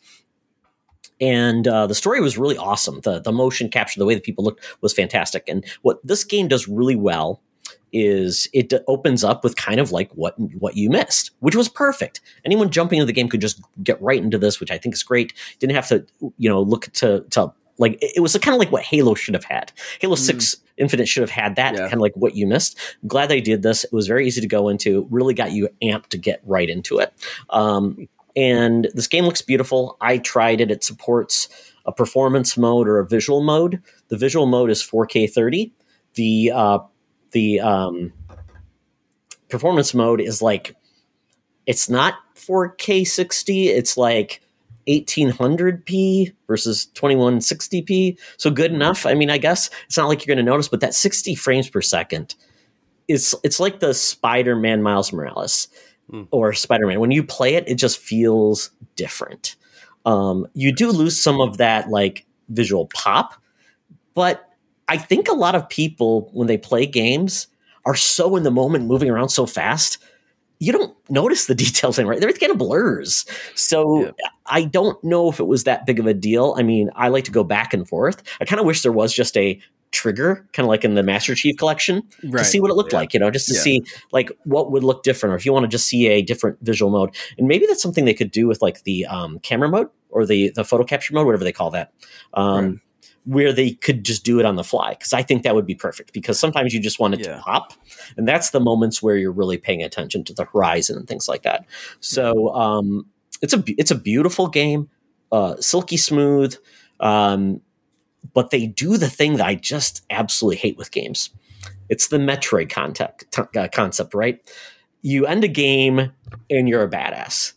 And uh, the story was really awesome. The the motion capture, the way that people looked was fantastic. And what this game does really well is it opens up with kind of like what what you missed, which was perfect. Anyone jumping into the game could just get right into this, which I think is great. Didn't have to you know look to to like it it was kind of like what Halo should have had. Halo Mm. Six Infinite should have had that Yeah. kind of like what you missed. glad they did this. It was very easy to go into. Really got you amped to get right into it. Um, and this game looks beautiful. I tried it. It supports a performance mode or a visual mode. The visual mode is 4K 30. The uh, the um, performance mode is like it's not 4K 60. It's like 1800p versus 2160p. So good enough. I mean, I guess it's not like you're going to notice, but that 60 frames per second is it's like the Spider-Man Miles Morales Hmm. or Spider-Man. When you play it, it just feels different. Um, you do lose some of that like visual pop, but I think a lot of people when they play games are so in the moment, moving around so fast, you don't notice the (laughs) details anymore. Everything kind of blurs. So Yeah. I don't know if it was that big of a deal. I mean, I like to go back and forth. I kind of wish there was just a trigger, kind of like in the Master Chief collection, Right. to see what it looked Yeah. like, you know, just to Yeah. see like what would look different, or if you want to just see a different visual mode. And maybe that's something they could do with like the um, camera mode or the the photo capture mode, whatever they call that. Um, Right. Where they could just do it on the fly, because I think that would be perfect. Because sometimes you just want it Yeah. to pop, and that's the moments where you're really paying attention to the horizon and things like that. So um, it's a it's a beautiful game, uh, silky smooth, um, but they do the thing that I just absolutely hate with games. It's the Metroid concept, uh, concept, right? You end a game and you're a badass.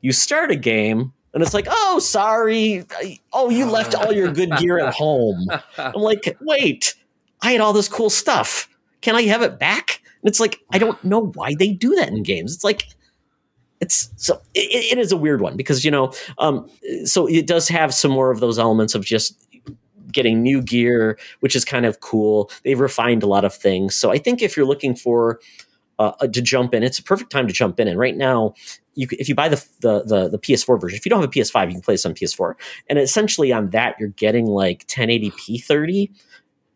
You start a game and it's like, oh, sorry, oh, you left all your good gear at home. (laughs) I'm like, wait, I had all this cool stuff. Can I have it back? And it's like, I don't know why they do that in games. It's like, it's so it, it is a weird one because you know, um, so it does have some more of those elements of just getting new gear, which is kind of cool. They've refined a lot of things. So I think if you're looking for uh, to jump in, it's a perfect time to jump in. And right now, you if you buy the, the the the PS4 version, if you don't have a PS5, you can play this on PS4. And essentially on that, you're getting like 1080p 30,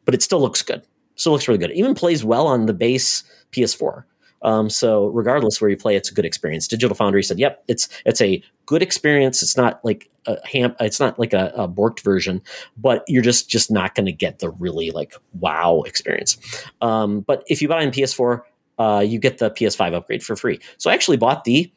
but it still looks good. Still looks really good. It even plays well on the base PS4. Um, so regardless where you play, it's a good experience. Digital Foundry said, "Yep, it's it's a good experience. It's not like a ham, it's not like a, a borked version, but you're just just not going to get the really like wow experience. Um, but if you buy on PS4, uh, you get the PS5 upgrade for free. So I actually bought the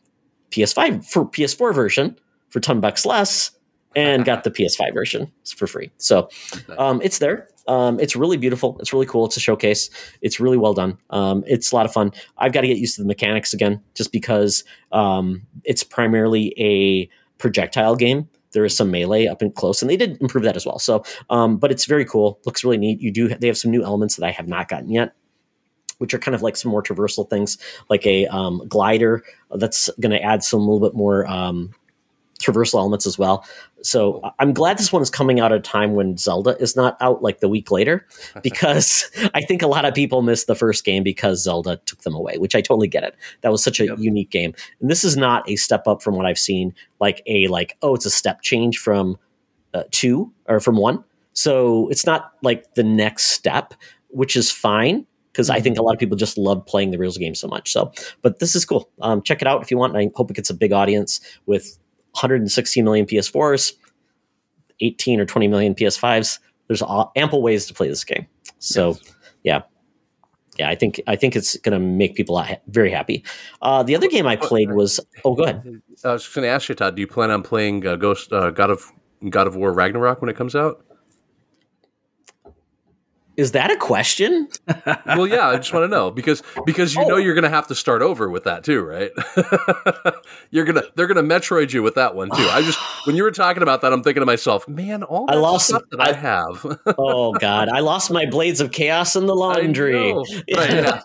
PS5 for PS4 version for ten bucks less, and got the PS5 version for free. So um, it's there. Um, it's really beautiful. It's really cool. It's a showcase. It's really well done. Um, it's a lot of fun. I've got to get used to the mechanics again, just because um, it's primarily a projectile game. There is some melee up and close, and they did improve that as well. So, um, but it's very cool. Looks really neat. You do. They have some new elements that I have not gotten yet which are kind of like some more traversal things, like a um, glider that's going to add some little bit more um, traversal elements as well. So I'm glad this one is coming out at a time when Zelda is not out like the week later, (laughs) because I think a lot of people missed the first game because Zelda took them away, which I totally get it. That was such a Yep. unique game, and this is not a step up from what I've seen. Like a like oh, it's a step change from uh, two or from one. So it's not like the next step, which is fine because I think a lot of people just love playing the Reels game so much. So, but this is cool. Um, check it out if you want. I hope it gets a big audience with 116 million PS4s, 18 or 20 million PS5s. There's ample ways to play this game. So, Yes. yeah. Yeah, I think I think it's going to make people a lot ha- very happy. Uh, the other game I played was oh, go ahead. I was just going to ask you, Todd. Do you plan on playing uh, Ghost uh, God of God of War Ragnarok when it comes out? Is that a question? well, yeah, I just want to know because because you oh. know you're going to have to start over with that too, right? (laughs) you're gonna they're gonna Metroid you with that one too. I just when you were talking about that, I'm thinking to myself, man, all I lost stuff that I, I have. (laughs) oh God, I lost my blades of chaos in the laundry. Right, Yeah.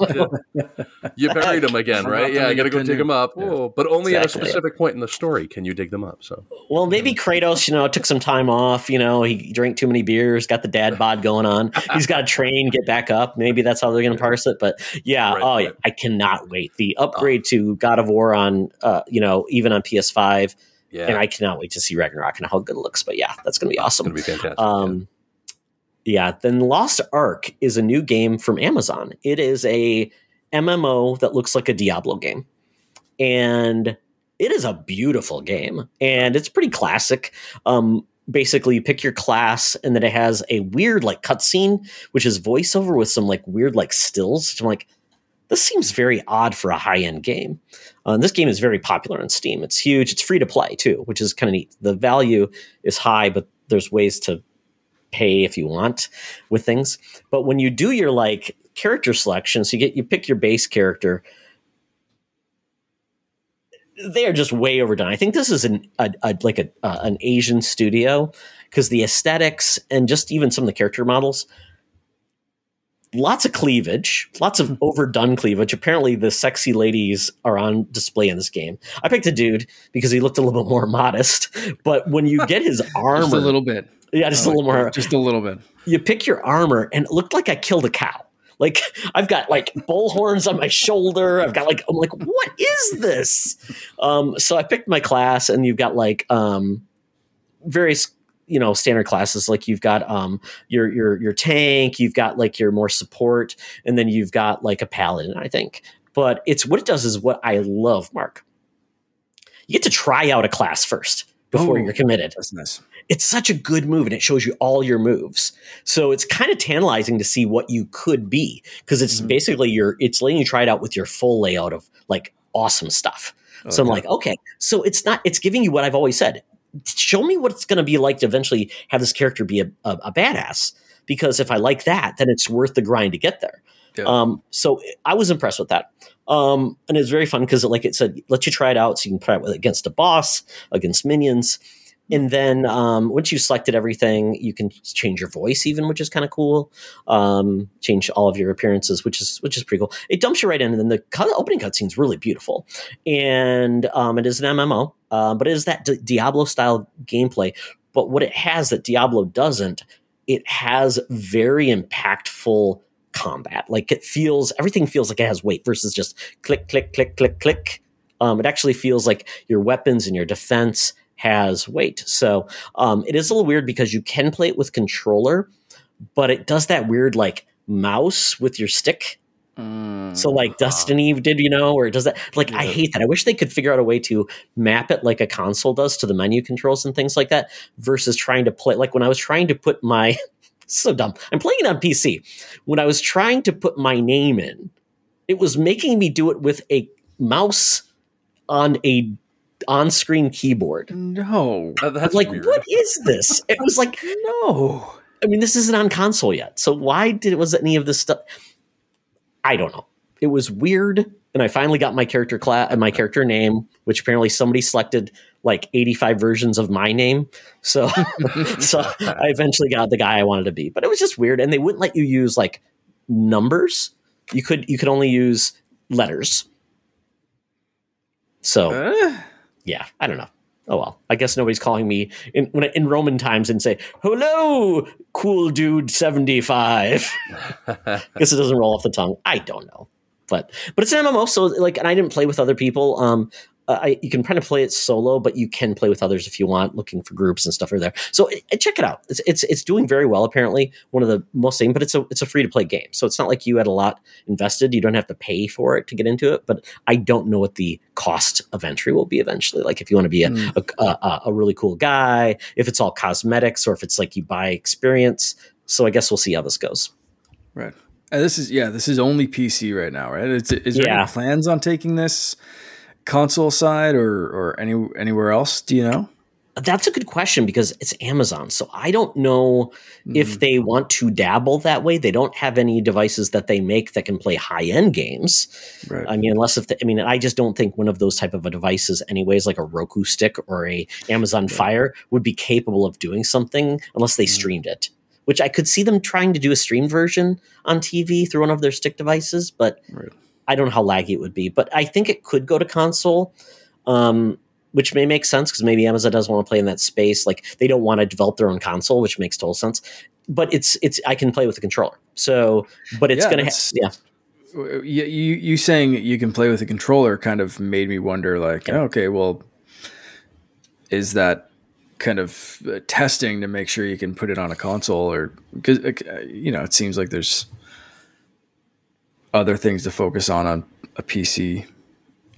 you buried them again, right? Yeah, I got to go dig them up. Yeah. but only exactly. at a specific point in the story can you dig them up. So, well, maybe Kratos, you know, took some time off. You know, he drank too many beers, got the dad bod going on. He's got train, get back up. Maybe that's how they're going to parse it. But yeah, right, oh right. yeah, I cannot wait. The upgrade oh. to God of War on, uh, you know, even on PS5. Yeah. And I cannot wait to see Ragnarok and how good it looks. But yeah, that's going to be awesome. It's going to be fantastic. Um, yeah. yeah. Then Lost Ark is a new game from Amazon. It is a MMO that looks like a Diablo game. And it is a beautiful game and it's pretty classic. Um, basically you pick your class and then it has a weird like cutscene which is voiceover with some like weird like stills i'm like this seems very odd for a high-end game. Uh, this game is very popular on steam. It's huge. It's free to play too which is kind of neat. The value is high but there's ways to pay if you want with things. But when you do your like character selection so you get you pick your base character they are just way overdone. I think this is an a, a like a uh, an Asian studio because the aesthetics and just even some of the character models, lots of cleavage, lots of overdone cleavage. Apparently, the sexy ladies are on display in this game. I picked a dude because he looked a little bit more (laughs) modest, but when you (laughs) get his armor, just a little bit, yeah, just a little more, just a little bit. You pick your armor, and it looked like I killed a cow. Like (laughs) I've got like bull horns on my shoulder. I've got like I'm like, what is this? Um, so I picked my class, and you've got like um, various you know standard classes. Like you've got um your your your tank you've got like your more support and then you've got like a paladin i think. But it's what it does is what i love mark. You get to try out a class first before oh, you're committed. that's nice it's such a good move and it shows you all your moves. So it's kind of tantalizing to see what you could be because it's mm-hmm. basically your it's letting you try it out with your full layout of like awesome stuff. Okay. So I'm like, okay, so it's not it's giving you what I've always said. Show me what it's going to be like to eventually have this character be a, a, a, badass. Because if I like that, then it's worth the grind to get there. Yeah. Um, so I was impressed with that. Um, and it's very fun because, like it said, let you try it out so you can try it with against a boss, against minions. And then um, once you selected everything, you can change your voice even, which is kind of cool. Um, change all of your appearances, which is which is pretty cool. It dumps you right in, and then the cut, opening cutscene is really beautiful. And um, it is an MMO, uh, but it is that D- Diablo style gameplay. But what it has that Diablo doesn't, it has very impactful combat. Like it feels, everything feels like it has weight versus just click, click, click, click, click. Um, it actually feels like your weapons and your defense has weight. So um, it is a little weird because you can play it with controller, but it does that weird like mouse with your stick. Mm, so like Destiny did, you know, or does that like yeah. I hate that. I wish they could figure out a way to map it like a console does to the menu controls and things like that versus trying to play like when I was trying to put my (laughs) so dumb. I'm playing it on PC. When I was trying to put my name in, it was making me do it with a mouse on a on-screen keyboard. No, that's like weird. what is this? It was like (laughs) no. I mean, this isn't on console yet, so why did it was any of this stuff? I don't know. It was weird, and I finally got my character class, and my character name, which apparently somebody selected like 85 versions of my name. So, (laughs) so I eventually got the guy I wanted to be, but it was just weird, and they wouldn't let you use like numbers. You could you could only use letters. So. Uh yeah, I don't know. Oh well, I guess nobody's calling me in when in Roman times and say hello, cool dude seventy five. (laughs) guess it doesn't roll off the tongue. I don't know, but but it's an MMO, so like, and I didn't play with other people. Um, I, you can kind of play it solo, but you can play with others if you want, looking for groups and stuff are there. So uh, check it out. It's, it's it's doing very well. Apparently, one of the most thing, but it's a it's a free to play game. So it's not like you had a lot invested. You don't have to pay for it to get into it. But I don't know what the cost of entry will be eventually. Like if you want to be a, mm. a, a, a really cool guy, if it's all cosmetics, or if it's like you buy experience. So I guess we'll see how this goes. Right. And this is yeah, this is only PC right now, right? Is, is there yeah. any plans on taking this? Console side or or any anywhere else? Do you know? That's a good question because it's Amazon. So I don't know mm. if they want to dabble that way. They don't have any devices that they make that can play high end games. Right. I mean, unless if the, I mean, I just don't think one of those type of devices, anyways, like a Roku stick or a Amazon right. Fire, would be capable of doing something unless they mm. streamed it. Which I could see them trying to do a streamed version on TV through one of their stick devices, but right. I don't know how laggy it would be. But I think it could go to console. Um, which may make sense because maybe Amazon doesn't want to play in that space. Like they don't want to develop their own console, which makes total sense. But it's it's I can play with the controller. So, but it's yeah, gonna ha- yeah. You, you saying you can play with the controller kind of made me wonder like okay, okay well is that kind of uh, testing to make sure you can put it on a console or because uh, you know it seems like there's other things to focus on on a PC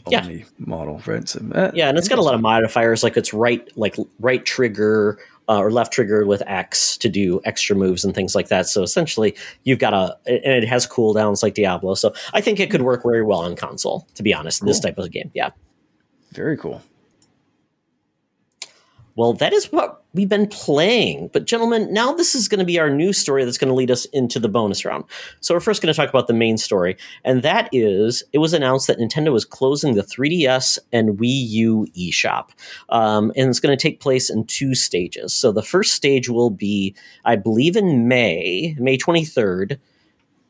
only yeah. model, right? So, uh, yeah, and it's got a lot of modifiers, like it's right, like right trigger uh, or left trigger with X to do extra moves and things like that. So essentially, you've got a, and it has cooldowns like Diablo. So I think it could work very well on console. To be honest, cool. this type of game, yeah. Very cool. Well, that is what we've been playing. But, gentlemen, now this is going to be our new story that's going to lead us into the bonus round. So, we're first going to talk about the main story, and that is it was announced that Nintendo was closing the 3DS and Wii U eShop. Um, and it's going to take place in two stages. So, the first stage will be, I believe, in May, May 23rd.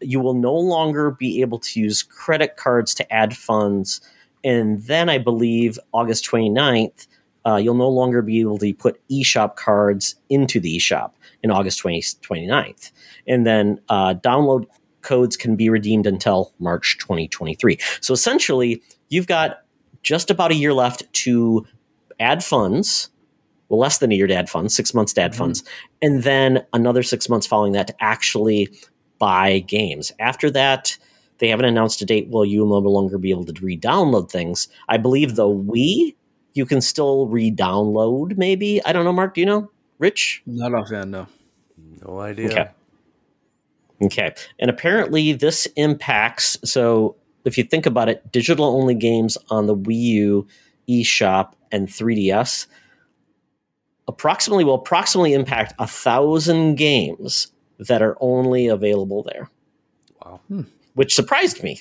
You will no longer be able to use credit cards to add funds. And then I believe August 29th uh, you'll no longer be able to put eShop cards into the eShop in August 20, 29th. And then uh, download codes can be redeemed until March 2023. So essentially, you've got just about a year left to add funds. Well, less than a year to add funds, six months to add mm-hmm. funds, and then another six months following that to actually buy games. After that, they haven't announced a date. Well, you will no longer be able to re-download things. I believe the Wii you can still re-download. Maybe I don't know. Mark, do you know? Rich? Not offhand, no. No idea. Okay. Okay. And apparently, this impacts. So, if you think about it, digital only games on the Wii U, eShop, and 3DS approximately will approximately impact a thousand games that are only available there. Wow. Hmm. Which surprised me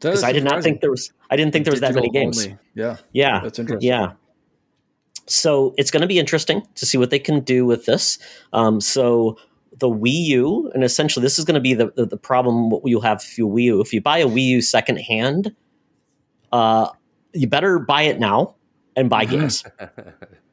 because I did not think there was. I didn't think there was that many games. Only. Yeah, yeah, that's interesting. Yeah. So it's going to be interesting to see what they can do with this. Um, so the Wii U, and essentially this is going to be the, the, the problem. What you'll have if you Wii U, if you buy a Wii U secondhand, uh, you better buy it now and buy (laughs) games.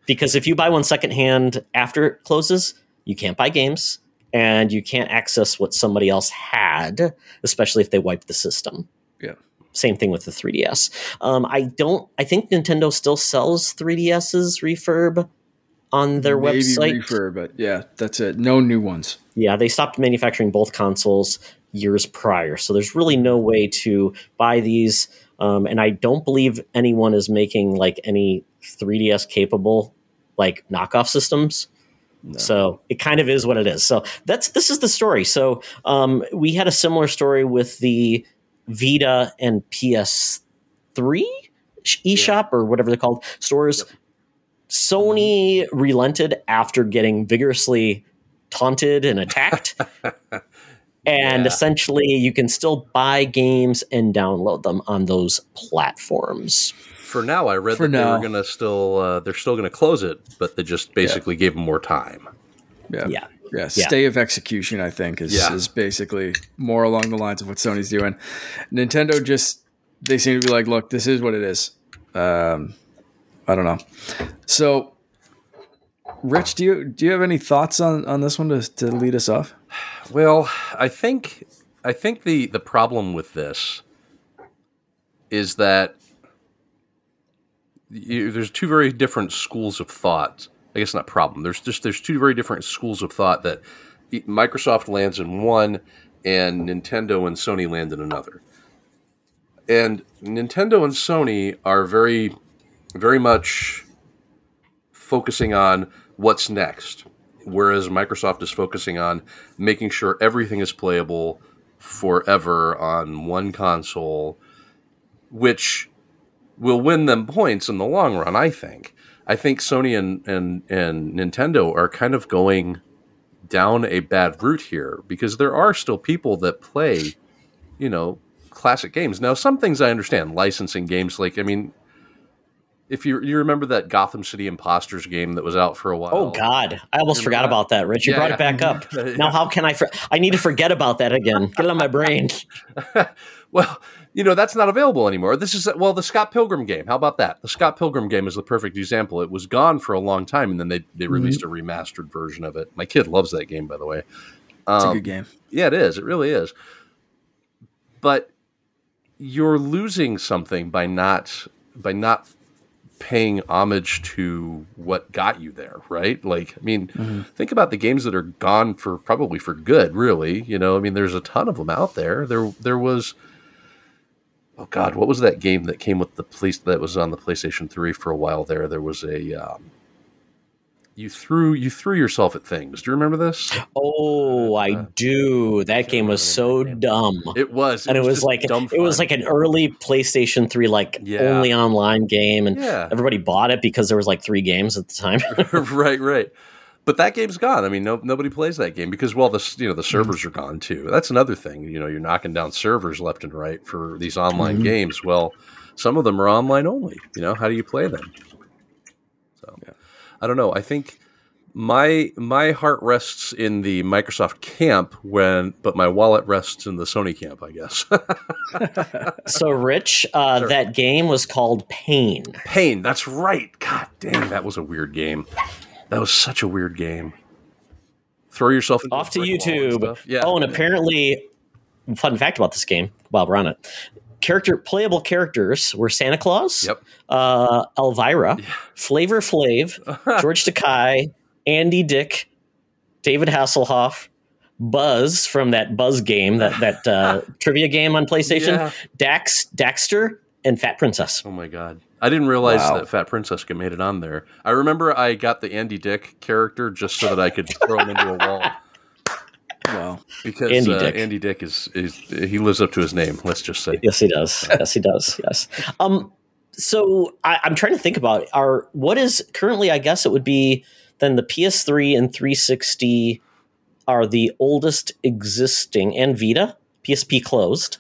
because if you buy one secondhand after it closes, you can't buy games and you can't access what somebody else had, especially if they wipe the system. Yeah. Same thing with the 3DS. Um, I don't. I think Nintendo still sells 3DSs refurb on their Maybe website. Refurb, but yeah, that's it. No new ones. Yeah, they stopped manufacturing both consoles years prior, so there's really no way to buy these. Um, and I don't believe anyone is making like any 3DS capable like knockoff systems. No. So it kind of is what it is. So that's this is the story. So um, we had a similar story with the Vita and PS3 eShop yeah. or whatever they're called stores. Yep. Sony relented after getting vigorously taunted and attacked. (laughs) and yeah. essentially, you can still buy games and download them on those platforms. For now, I read For that now. they were going to still uh, they're still going to close it, but they just basically yeah. gave them more time. Yeah. Yeah. Yeah, stay yeah. of execution, I think, is, yeah. is basically more along the lines of what Sony's doing. Nintendo just they seem to be like, look, this is what it is. Um, I don't know. So, Rich, do you do you have any thoughts on, on this one to, to lead us off? Well, I think I think the the problem with this is that you, there's two very different schools of thought I guess not problem. There's just there's two very different schools of thought that Microsoft lands in one, and Nintendo and Sony land in another. And Nintendo and Sony are very, very much focusing on what's next, whereas Microsoft is focusing on making sure everything is playable forever on one console, which will win them points in the long run, I think. I think Sony and, and and Nintendo are kind of going down a bad route here because there are still people that play, you know, classic games. Now, some things I understand, licensing games like I mean, if you you remember that Gotham City Impostors game that was out for a while. Oh God, I almost forgot that? about that. Rich, you Yeah, brought yeah. it back up. (laughs) Yeah. Now, how can I? For- I need to forget about that again. Get it on my brain. (laughs) well, you know that's not available anymore. This is well the Scott Pilgrim game. How about that? The Scott Pilgrim game is the perfect example. It was gone for a long time, and then they they released a remastered version of it. My kid loves that game, by the way. It's a Um, good game. Yeah, it is. It really is. But you're losing something by not by not paying homage to what got you there, right? Like, I mean, think about the games that are gone for probably for good, really. You know, I mean, there's a ton of them out there. There there was Oh God, what was that game that came with the police that was on the PlayStation 3 for a while there? There was a um, you threw you threw yourself at things. Do you remember this? Oh, I do. That game was so dumb. It was, and it was just like dumb it was like an early PlayStation 3 like Yeah. only online game and Yeah. everybody bought it because there was like 3 games at the time. (laughs) right, right. But that game's gone. I mean, no, nobody plays that game because, well, the you know the servers are gone too. That's another thing. You know, you're knocking down servers left and right for these online games. Well, some of them are online only. You know, how do you play them? So, I don't know. I think my my heart rests in the Microsoft camp when, but my wallet rests in the Sony camp. I guess. (laughs) so Rich, uh, that game was called Pain. Pain. That's right. God dang, that was a weird game. That was such a weird game. Throw yourself into Off to brick wall and YouTube. Yeah. Oh, and apparently, fun fact about this game while we're on it. Character playable characters were Santa Claus, Yep. uh, Elvira, Flavor Flav, (laughs) George Takei, Andy Dick, David Hasselhoff, Buzz from that Buzz game, that that uh, (laughs) trivia game on PlayStation, Yeah. Dax, Daxter, and Fat Princess. Oh my god. I didn't realize Wow. that Fat Princess got made it on there. I remember I got the Andy Dick character just so that I could throw him into a wall Wow. because Andy uh, Dick. Andy Dick is, is he lives up to his name. Let's just say. Yes, he does. yes, he does. Yes. Um. So I, I'm trying to think about our what is currently. I guess it would be then the PS3 and 360 are the oldest existing, and Vita PSP closed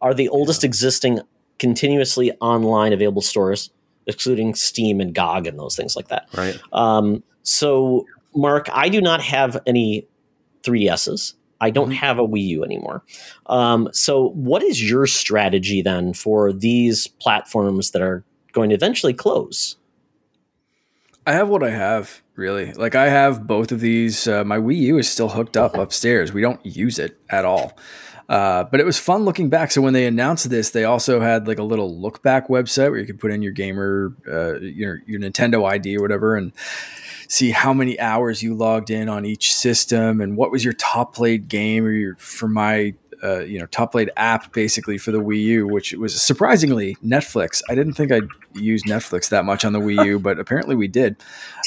are the oldest existing continuously online available stores, excluding Steam and GOG and those things like that. Right. Um, so, Mark, I do not have any 3DSs. I don't have a Wii U anymore. Um, so, what is your strategy then for these platforms that are going to eventually close? I have what I have, really. Like I have both of these. Uh, my Wii U is still hooked up upstairs. We don't use it at all. Uh, but it was fun looking back. So when they announced this, they also had like a little look back website where you could put in your gamer, uh, your your Nintendo ID or whatever, and see how many hours you logged in on each system and what was your top played game or your for my uh, you know top played app basically for the Wii U, which was surprisingly Netflix. I didn't think I'd use Netflix that much on the Wii U, but apparently we did.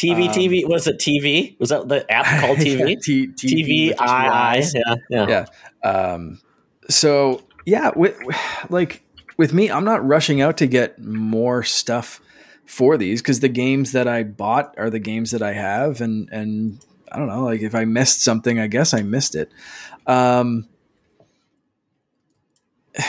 TV, Um, TV, was it TV? Was that the app called (laughs) TV? T- TV, just I, I, yeah, yeah. Yeah. Um, so yeah, with, like with me, I'm not rushing out to get more stuff for these because the games that I bought are the games that I have, and and I don't know, like if I missed something, I guess I missed it. Um, (sighs)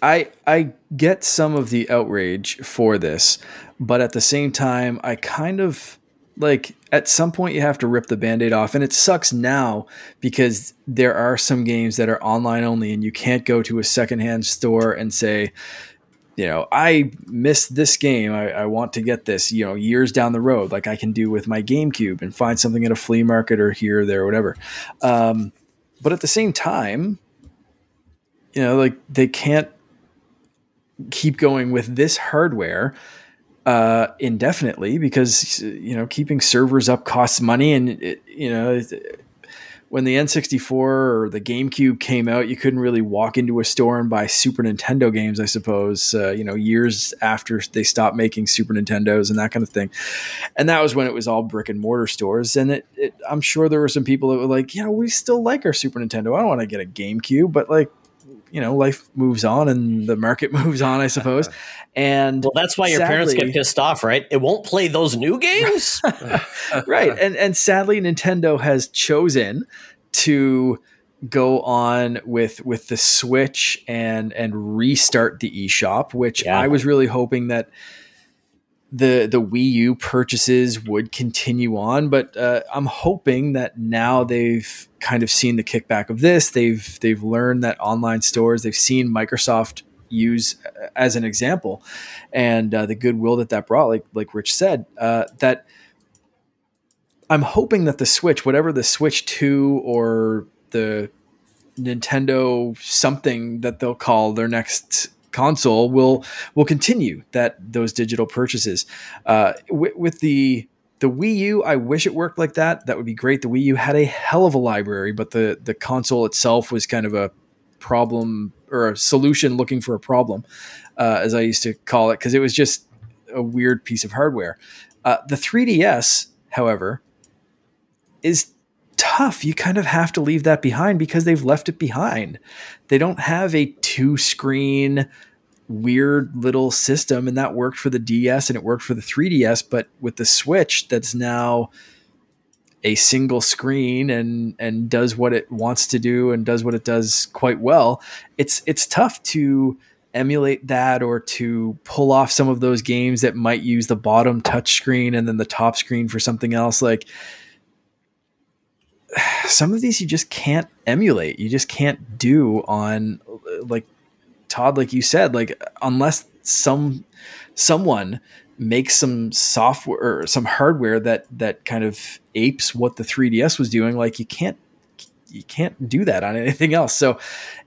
I I get some of the outrage for this, but at the same time, I kind of like at some point you have to rip the band-aid off and it sucks now because there are some games that are online only and you can't go to a secondhand store and say you know i missed this game. I, I want to get this you know years down the road like i can do with my gamecube and find something at a flea market or here or there or whatever. Um, but at the same time you know like they can't keep going with this hardware uh, indefinitely because you know keeping servers up costs money, and it, you know when the N64 or the GameCube came out, you couldn't really walk into a store and buy Super Nintendo games. I suppose uh, you know years after they stopped making Super Nintendos and that kind of thing, and that was when it was all brick and mortar stores. And it, it, I'm sure there were some people that were like, you know, we still like our Super Nintendo. I don't want to get a GameCube, but like you know, life moves on and the market (laughs) moves on, I suppose. (laughs) And well, that's why your sadly, parents get pissed off, right? It won't play those new games, (laughs) right? And and sadly, Nintendo has chosen to go on with with the Switch and and restart the eShop, which yeah. I was really hoping that the the Wii U purchases would continue on, but uh, I'm hoping that now they've kind of seen the kickback of this. They've they've learned that online stores. They've seen Microsoft use uh, as an example, and uh, the goodwill that that brought. Like like Rich said, uh, that I'm hoping that the Switch, whatever the Switch Two or the Nintendo something that they'll call their next console will will continue that those digital purchases. Uh, with, the the Wii U, I wish it worked like that. That would be great. The Wii U had a hell of a library, but the the console itself was kind of a problem or a solution looking for a problem, uh, as I used to call it, because it was just a weird piece of hardware. Uh, the 3DS, however, is tough. You kind of have to leave that behind because they've left it behind. They don't have a two screen weird little system and that worked for the DS and it worked for the 3DS but with the Switch that's now a single screen and and does what it wants to do and does what it does quite well it's it's tough to emulate that or to pull off some of those games that might use the bottom touch screen and then the top screen for something else like (sighs) some of these you just can't emulate. You just can't do on like Todd, like you said, like unless some someone makes some software or some hardware that that kind of apes what the 3DS was doing, like you can't you can't do that on anything else. So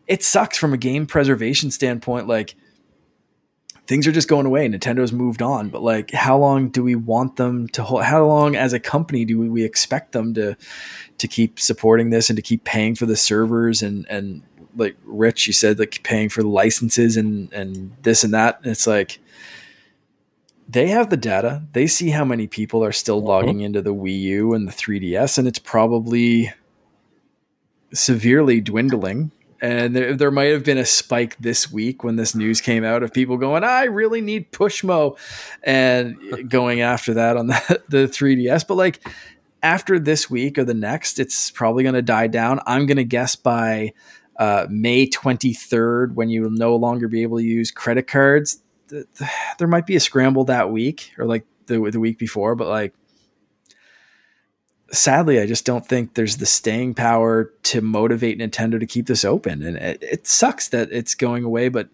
it sucks from a game preservation standpoint. Like things are just going away. Nintendo's moved on, but like, how long do we want them to hold? How long, as a company, do we, we expect them to to keep supporting this and to keep paying for the servers and and like Rich, you said like paying for licenses and and this and that. And it's like they have the data. They see how many people are still mm-hmm. logging into the Wii U and the 3DS, and it's probably severely dwindling and there, there might have been a spike this week when this news came out of people going, I really need Pushmo and going after that on (laughs) the, the 3DS. But like after this week or the next, it's probably going to die down. I'm going to guess by uh, May 23rd, when you will no longer be able to use credit cards, th- th- there might be a scramble that week or like the, the week before, but like sadly, I just don't think there's the staying power to motivate Nintendo to keep this open. And it, it, sucks that it's going away, but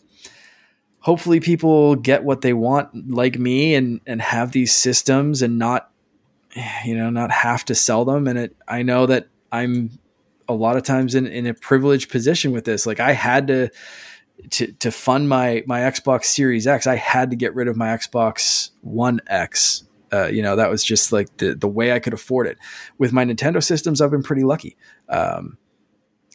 hopefully people get what they want, like me, and and have these systems and not, you know, not have to sell them. And it, I know that I'm a lot of times in, in a privileged position with this. Like I had to. To, to fund my my Xbox Series X, I had to get rid of my Xbox One X uh, you know, that was just like the the way I could afford it. With my Nintendo systems, I've been pretty lucky. Um,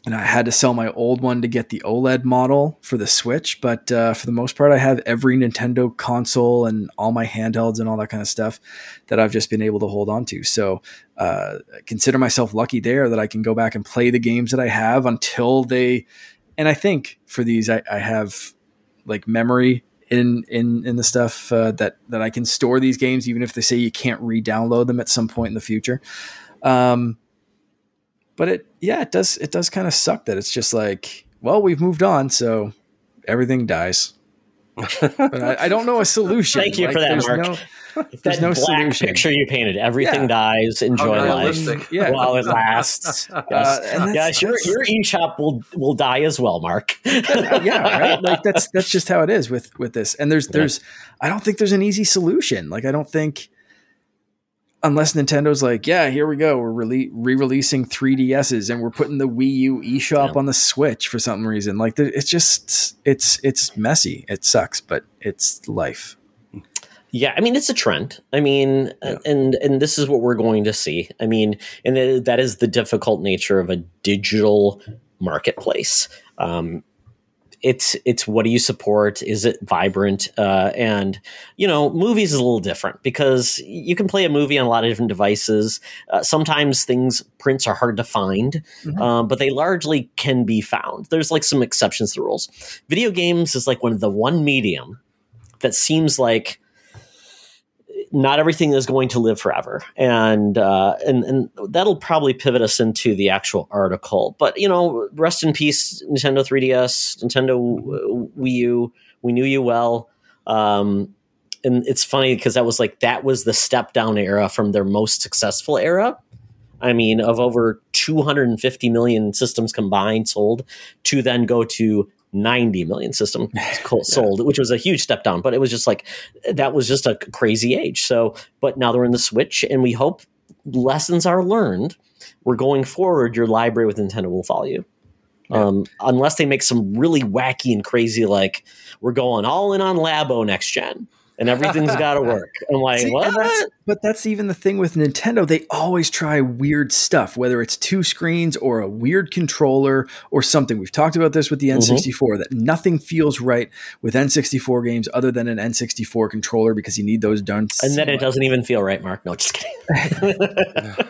and I had to sell my old one to get the OLED model for the Switch. But uh, for the most part, I have every Nintendo console and all my handhelds and all that kind of stuff that I've just been able to hold on to. So uh, consider myself lucky there that I can go back and play the games that I have until they. And I think for these, I, I have like memory in in in the stuff uh, that that I can store these games, even if they say you can't re-download them at some point in the future. Um, but it yeah, it does it does kind of suck that it's just like, well, we've moved on, so everything dies. but I, I, don't know a solution. Thank you like, for that, Mark. No, (laughs) there's no solution. picture you painted. Everything yeah. dies. Enjoy oh, life (laughs) yeah. while it lasts. (laughs) Uh, yes, uh, yes your, your eShop will will die as well, Mark. yeah, right. Like that's that's just how it is with with this. And there's yeah. there's I don't think there's an easy solution. Like I don't think unless Nintendo's like, yeah, here we go, we're re releasing 3DSs and we're putting the Wii U eShop yeah. on the Switch for some reason. Like it's just it's it's messy. It sucks, but it's life. Yeah, I mean it's a trend. I mean, yeah. and and this is what we're going to see. I mean, and that is the difficult nature of a digital marketplace. Um, it's it's what do you support? Is it vibrant? Uh, and you know, movies is a little different because you can play a movie on a lot of different devices. Uh, sometimes things prints are hard to find, mm-hmm. um, but they largely can be found. There's like some exceptions to the rules. Video games is like one of the one medium that seems like not everything is going to live forever, and uh, and and that'll probably pivot us into the actual article. But you know, rest in peace, Nintendo 3DS, Nintendo Wii U. We knew you well, um, and it's funny because that was like that was the step down era from their most successful era. I mean, of over 250 million systems combined sold, to then go to 90 million systems (laughs) sold, yeah. which was a huge step down. But it was just like that was just a crazy age. So, but now they're in the Switch, and we hope lessons are learned. We're going forward. Your library with Nintendo will follow you. Yeah. Um, unless they make some really wacky and crazy, like we're going all in on Labo next gen and everything's got to (laughs) work. I'm like, See, what? That's, but that's even the thing with Nintendo. They always try weird stuff, whether it's two screens or a weird controller or something. We've talked about this with the N64 mm-hmm. that nothing feels right with N64 games other than an N64 controller because you need those done. And then it doesn't even feel right, Mark. No, just kidding. (laughs) (laughs)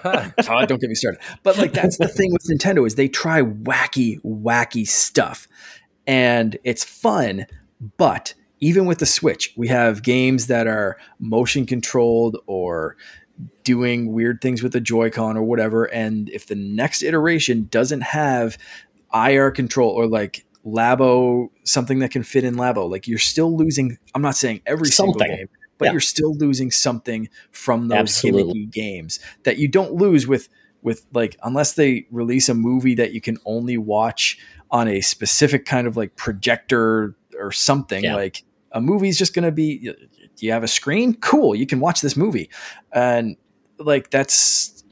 oh, don't get me started. But like that's the thing with Nintendo is they try wacky, wacky stuff, and it's fun, but even with the Switch, we have games that are motion controlled or doing weird things with the Joy-Con or whatever. And if the next iteration doesn't have IR control or like Labo, something that can fit in Labo, like you're still losing. I'm not saying every something. single game, but yeah. you're still losing something from those Absolutely. gimmicky games that you don't lose with with like unless they release a movie that you can only watch on a specific kind of like projector or something yeah. like a movie's just going to be do you have a screen cool you can watch this movie and like that's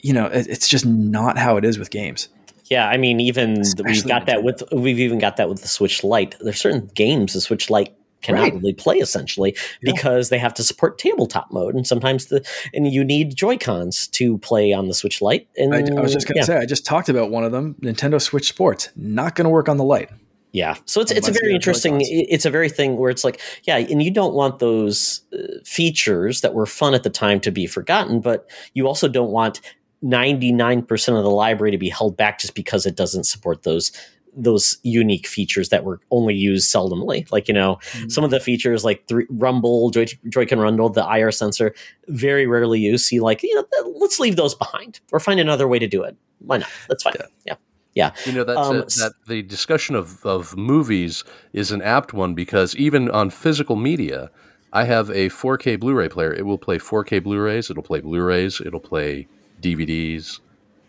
you know it, it's just not how it is with games yeah i mean even Especially we've got that with we've even got that with the switch lite there's certain games the switch lite cannot right. really play essentially yeah. because they have to support tabletop mode and sometimes the and you need joy cons to play on the switch lite and I, I was just gonna yeah. say i just talked about one of them nintendo switch sports not gonna work on the lite yeah. So it's it's a very interesting it's a very thing where it's like yeah, and you don't want those uh, features that were fun at the time to be forgotten, but you also don't want 99% of the library to be held back just because it doesn't support those those unique features that were only used seldomly. Like, you know, mm-hmm. some of the features like three, Rumble, Joy, Joy-Con Rumble, the IR sensor, very rarely used. See, like, you know, let's leave those behind or find another way to do it. Why not? That's fine. yeah. yeah. Yeah, you know that's um, a, that the discussion of of movies is an apt one because even on physical media, I have a 4K Blu-ray player. It will play 4K Blu-rays. It'll play Blu-rays. It'll play DVDs.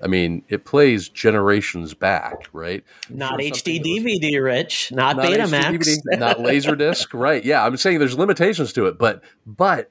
I mean, it plays generations back, right? Not HD DVD, Rich. Not, not Betamax. DVD, not Laserdisc, (laughs) right? Yeah, I'm saying there's limitations to it, but but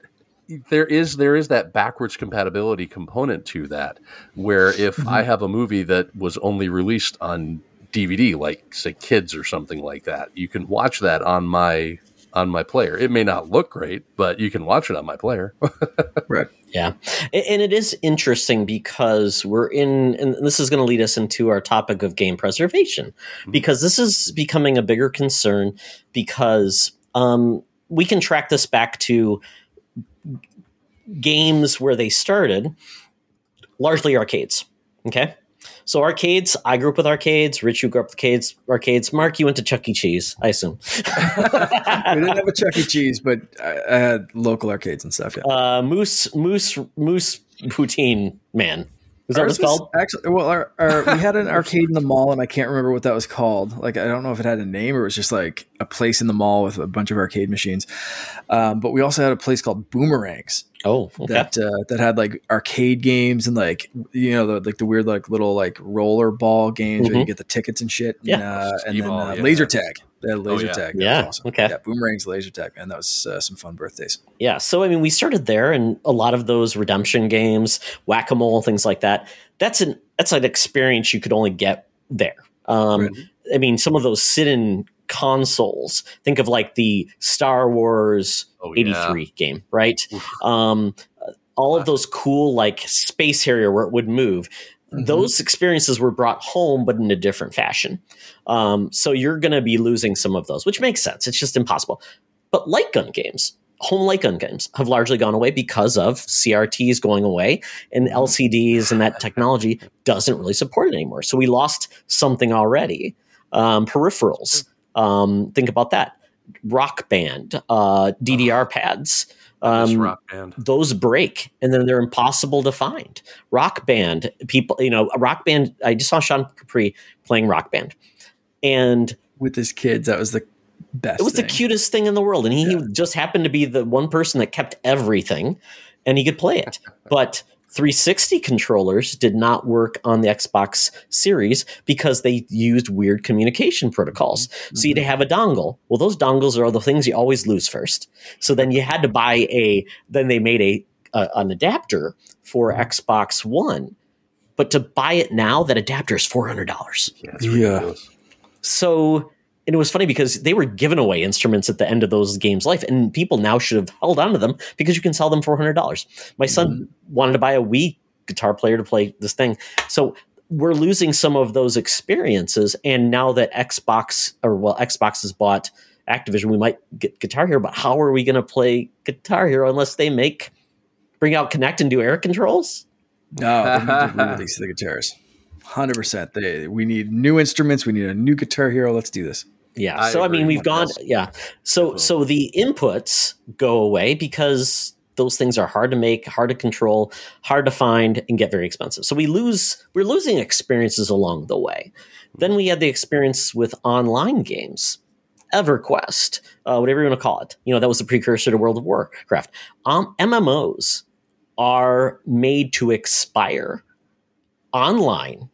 there is there is that backwards compatibility component to that where if mm-hmm. I have a movie that was only released on DVD like say kids or something like that you can watch that on my on my player it may not look great but you can watch it on my player (laughs) right yeah and it is interesting because we're in and this is going to lead us into our topic of game preservation mm-hmm. because this is becoming a bigger concern because um, we can track this back to games where they started, largely arcades. Okay. So arcades, I grew up with arcades. Rich, you grew up with arcades. Arcades. Mark, you went to Chuck E. Cheese, I assume. (laughs) we didn't have a Chuck E. Cheese, but I, I had local arcades and stuff. Yeah. Uh, Moose, Moose, Moose Poutine Man. Is that what it's called? Actually, well, our, our, we had an arcade in the mall, and I can't remember what that was called. Like, I don't know if it had a name or it was just like a place in the mall with a bunch of arcade machines. Um, but we also had a place called Boomerangs. Oh, okay. that uh, that had like arcade games and like you know the, like the weird like little like roller ball games mm-hmm. where you get the tickets and shit. Yeah, and, uh, and then uh, yeah. laser tag. They laser oh, yeah. tag. That yeah. Awesome. Okay. Yeah. Boomerangs, laser tag, Man, that was uh, some fun birthdays. Yeah. So I mean, we started there, and a lot of those redemption games, whack a mole, things like that. That's an that's an experience you could only get there. Um, right. I mean, some of those sit-in consoles. Think of like the Star Wars oh, 83 yeah. game, right? Um, all of those cool like space Harrier where it would move Mhm. those experiences were brought home, but in a different fashion. Um, so you're going to be losing some of those, which makes sense. It's just impossible. But light gun games, home light gun games, have largely gone away because of CRTs going away and LCDs and that technology doesn't really support it anymore. So we lost something already. Um, peripherals, um, think about that. Rock Band, uh, DDR pads. Um, rock band. those break and then they're impossible to find. Rock Band, people, you know, a Rock Band. I just saw Sean Capri playing Rock Band, and With his kids, that was the best. it was the cutest thing in the world. And he Yeah. just happened to be the one person that kept everything, and he could play it. (laughs) But 360 controllers did not work on the Xbox Series because they used weird communication protocols. Mm-hmm. So you'd mm-hmm. have a dongle. Well, those dongles are the things you always lose first. So then you had to buy a. Then they made a, a an adapter for mm-hmm. Xbox One, but to buy it now, that adapter is four hundred dollars. Yeah, Yeah. Ridiculous. So and it was funny because they were giving away instruments at the end of those games' life, and people now should have held on to them because you can sell them for hundred dollars. My son mm-hmm. wanted to buy a Wii guitar player to play this thing, so we're losing some of those experiences. And now that Xbox or well, Xbox has bought Activision, we might get Guitar Hero, but how are we going to play Guitar Hero unless they make bring out Kinect and do air controls? No, they need to (laughs) re-release the guitars. Hundred percent. They we need new instruments. We need a new Guitar Hero. Let's do this. Yeah. I so I mean, we've gone. this. Yeah. So So- so the inputs go away because those things are hard to make, hard to control, hard to find, and get very expensive. So we lose. We're losing experiences along the way. Then we had the experience with online games. EverQuest, uh, whatever you want to call it, you know that was the precursor to World of Warcraft. Um, MMOs are made to expire. Online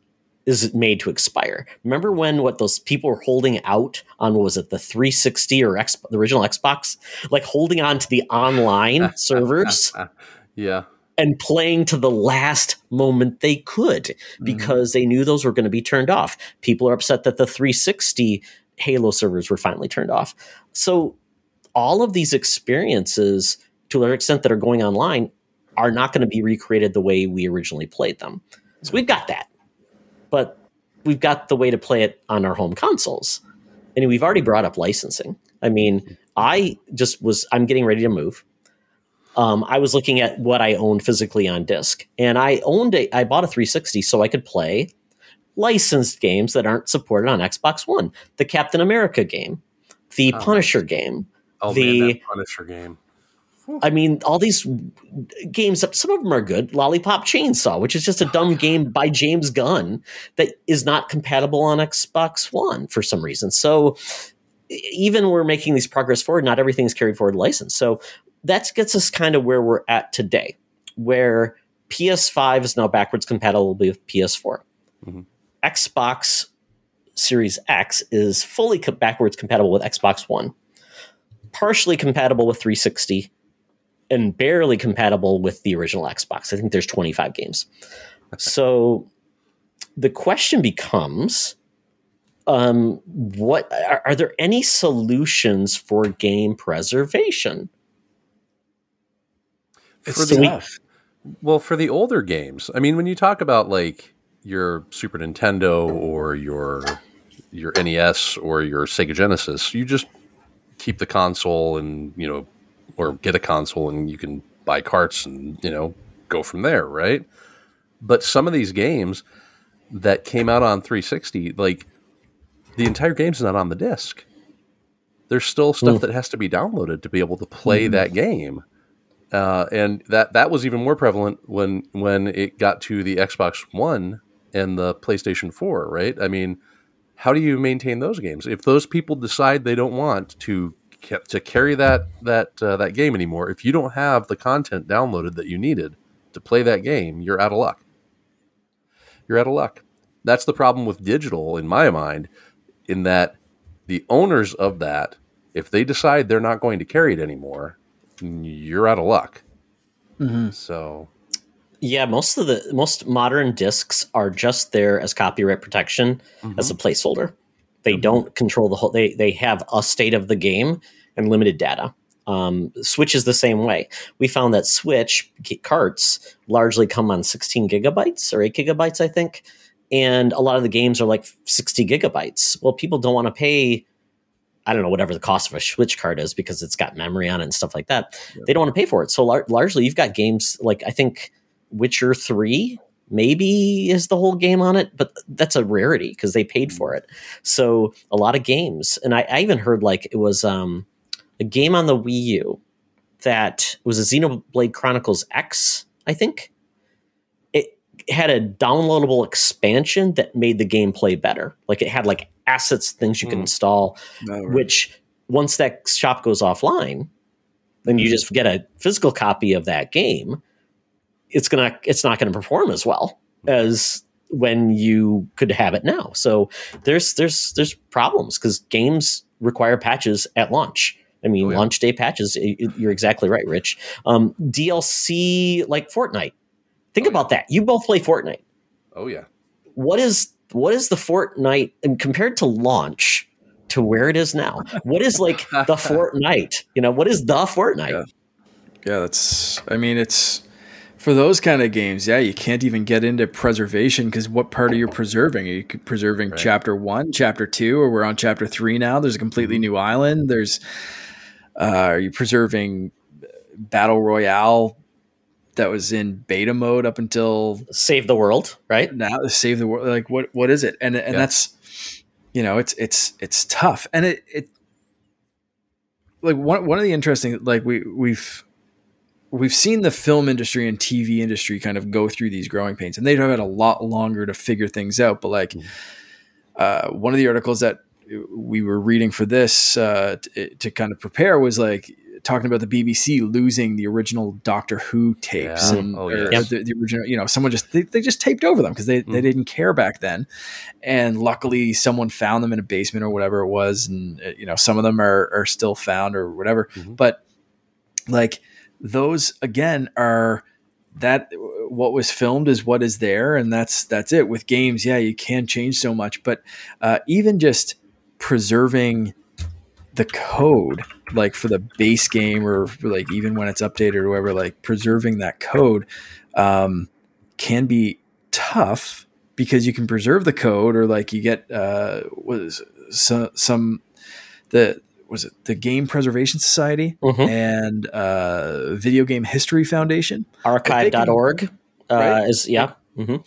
is made to expire. Remember when what those people were holding out on what was it the 360 or X, the original Xbox, like holding on to the online (laughs) servers Yeah. and playing to the last moment they could mm-hmm. because they knew those were going to be turned off. People are upset that the 360 Halo servers were finally turned off. So all of these experiences, to an extent that are going online, are not going to be recreated the way we originally played them. So we've got that, but we've got the way to play it on our home consoles, and we've already brought up licensing. I mean, I just was I'm getting ready to move. Um, I was looking at what I owned physically on disc, and I owned a I bought a 360 so I could play licensed games that aren't supported on Xbox One. The Captain America game, the Oh, Punisher game. Oh The- man, Punisher game. I mean, all these games. Some of them are good. Lollipop Chainsaw, which is just a dumb (sighs) game by James Gunn that is not compatible on Xbox One for some reason. So even we're making these progress forward, not everything's carried forward license. So that gets us kind of where we're at today, where PS5 is now backwards compatible with PS4. Mhm. Xbox Series X is fully co- backwards compatible with Xbox One, partially compatible with 360, and barely compatible with the original Xbox. I think there's 25 games. So the question becomes um, what are, are there any solutions for game preservation? It's For the-. Well, for the older games, I mean, when you talk about like your Super Nintendo or your your NES or your Sega Genesis, you just keep the console and you know, or get a console and you can buy carts and you know go from there, right? But some of these games that came out on 360, like the entire game's not on the disc. There's still stuff Mm. that has to be downloaded to be able to play that game uh, and that that was even more prevalent when when it got to the Xbox One and the PlayStation Four, right? I mean, how do you maintain those games if those people decide they don't want to to carry that that uh, that game anymore? If you don't have the content downloaded that you needed to play that game, you're out of luck. You're out of luck. That's the problem with digital, in my mind, in that the owners of that, if they decide they're not going to carry it anymore, you're out of luck. Mhm. So Yeah, most of the most modern discs are just there as copyright protection as a placeholder. They don't control the whole. They they have a state of the game and limited data. Um, Switch is the same way. We found that Switch carts largely come on 16 gigabytes or 8 gigabytes, I think. And a lot of the games are like 60 gigabytes. Well, people don't want to pay, I don't know, whatever the cost of a Switch card is because it's got memory on it and stuff like that. Yeah. They don't want to pay for it. So lar- largely, you've got games like, I think, Witcher 3 maybe is the whole game on it, but that's a rarity because they paid for it. So a lot of games, and I, I even heard like it was um, a game on the Wii U that was a Xenoblade Chronicles X, I think. It had a downloadable expansion that made the gameplay better. Like it had like assets, things you mm. can hmm. install, no, right. which once that shop goes offline, then you just get a physical copy of that game it's gonna it's not gonna perform as well as when you could have it now. So there's there's there's problems because games require patches at launch. I mean, oh, yeah. launch day patches. You're exactly right, Rich. Um, DLC like Fortnite. Think oh, about yeah. that. You both play Fortnite. Oh yeah. What is what is the Fortnite and compared to launch to where it is now? What is like the (laughs) Fortnite? You know, what is the Fortnite? Yeah. yeah, that's. I mean, it's for those kind of games, yeah, you can't even get into preservation because what part are you preserving? Are you preserving right. chapter one, chapter two, or we're on chapter three now? There's a completely mm-hmm. new island. There's, uh, are you preserving battle royale that was in beta mode up until save the world, right? Now save the world. Like what? What is it? And and yeah. that's, you know, it's it's it's tough, and it it like one one of the interesting like we we've we've seen the film industry and TV industry kind of go through these growing pains, and they've had a lot longer to figure things out. But like mm. uh, one of the articles that we were reading for this uh, to, to, kind of prepare was like talking about the BBC losing the original Doctor Who tapes yeah. and oh, yeah. the, the, original, you know, someone just they, they just taped over them because they, mm. they didn't care back then, and luckily someone found them in a basement or whatever it was, and uh, you know some of them are are still found or whatever, mm-hmm. but like those again are that what was filmed is what is there and that's that's it. With games yeah you can change so much but uh, even just preserving the code like for the base game or like even when it's updated or whatever like preserving that code um, can be tough because you can preserve the code or like you get uh, was some, some the was it the Game Preservation Society mm-hmm. and uh, Video Game History Foundation. Archive.org uh, right? is, yeah. Mm-hmm.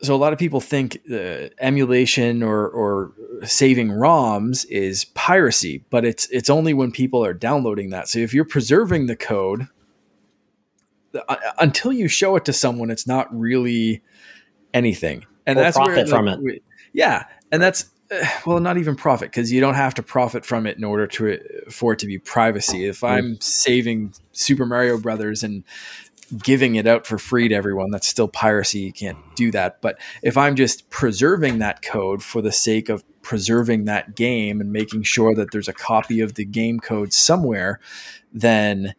So a lot of people think uh, emulation or, or saving ROMs is piracy, but it's it's only when people are downloading that. So if you're preserving the code, uh, until you show it to someone, it's not really anything. And or that's profit where, like, from it. We, yeah, and that's (sighs) well not even profit because you don't have to profit from it in order to uh, for it to be privacy. If i'm saving super mario brothers and giving it out for free to everyone that's still piracy you can't do that. But if i'm just preserving that code for the sake of preserving that game and making sure that there's a copy of the game code somewhere then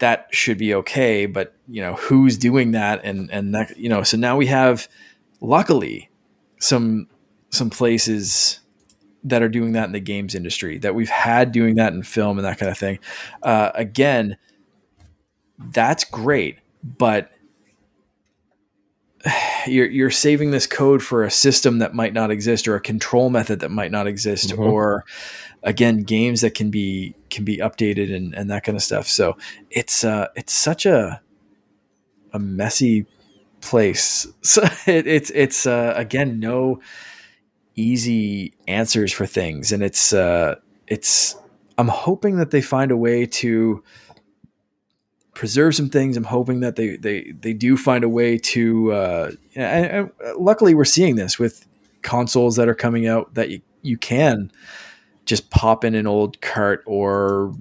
that should be okay. But you know who's doing that? And and that you know so now we have luckily some some places that are doing that in the games industry that we've had doing that in film and that kind of thing. Uh, again, that's great, but (sighs) you're you're saving this code for a system that might not exist or a control method that might not exist mm-hmm. or again games that can be can be updated and, and that kind of stuff so it's uh it's such a a messy place (laughs) so it, it's it's uh again no easy answers for things, and it's uh, it's. I'm hoping that they find a way to preserve some things. I'm hoping that they they they do find a way to. Uh, and, and luckily, we're seeing this with consoles that are coming out that you you can just pop in an old cart or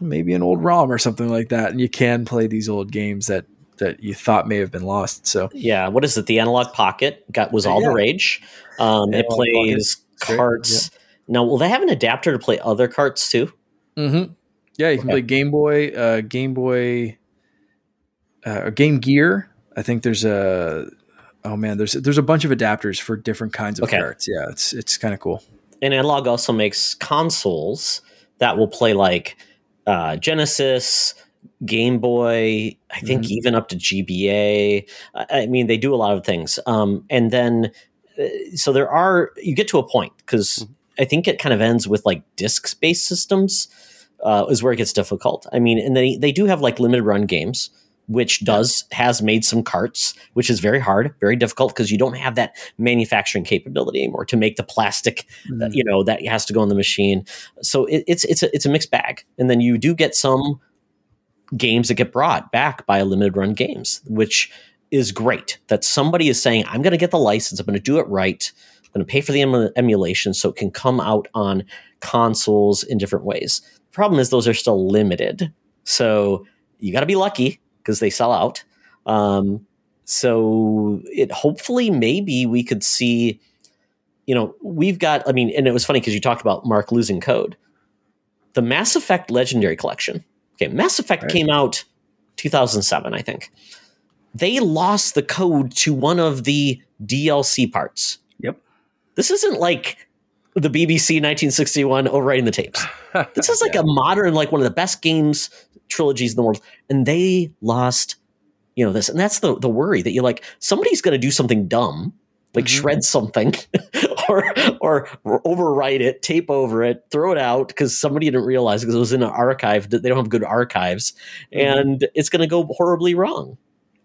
maybe an old ROM or something like that, and you can play these old games that that you thought may have been lost. So yeah, what is it? The Analog Pocket got was all yeah. the rage. Um, it plays carts. Yeah. Now, will they have an adapter to play other carts too? Mm-hmm. Yeah, you can okay. play Game Boy, uh, Game Boy, uh, Game Gear. I think there's a oh man, there's there's a bunch of adapters for different kinds of okay. carts. Yeah, it's it's kind of cool. And Analog also makes consoles that will play like uh, Genesis, Game Boy, I think Mhm. even up to GBA. I mean, they do a lot of things. Um, and then, uh, so there are, you get to a point because I think it kind of ends with like disk based systems, uh, is where it gets difficult. I mean, and they, they do have like limited run games. Which does has made some carts, which is very hard, very difficult because you don't have that manufacturing capability anymore to make the plastic Mm-hmm. that, you know that has to go in the machine. So it, it's it's a, it's a mixed bag, and then you do get some games that get brought back by a limited run games, which is great. That somebody is saying, "I'm going to get the license. I'm going to do it right. I'm going to pay for the emu- emulation so it can come out on consoles in different ways." The problem is those are still limited, so you got to be lucky because they sell out. Um, so it hopefully maybe we could see you know, we've got, I mean, and it was funny because you talked about Mark losing code. The Mass Effect Legendary Collection. Okay, Mass Effect Right. came out 2007, I think. They lost the code to one of the DLC parts. Yep. This isn't like the BBC 1961 overwriting the tapes. (laughs) This is like a modern, like one of the best games trilogies in the world. And they lost, you know, this. And that's the, the worry that you're like, somebody's going to do something dumb, like Mhm. shred something (laughs) (laughs) or, or overwrite it, tape over it, throw it out because somebody didn't realize because it was in an archive that they don't have good archives. Mhm. And it's going to go horribly wrong.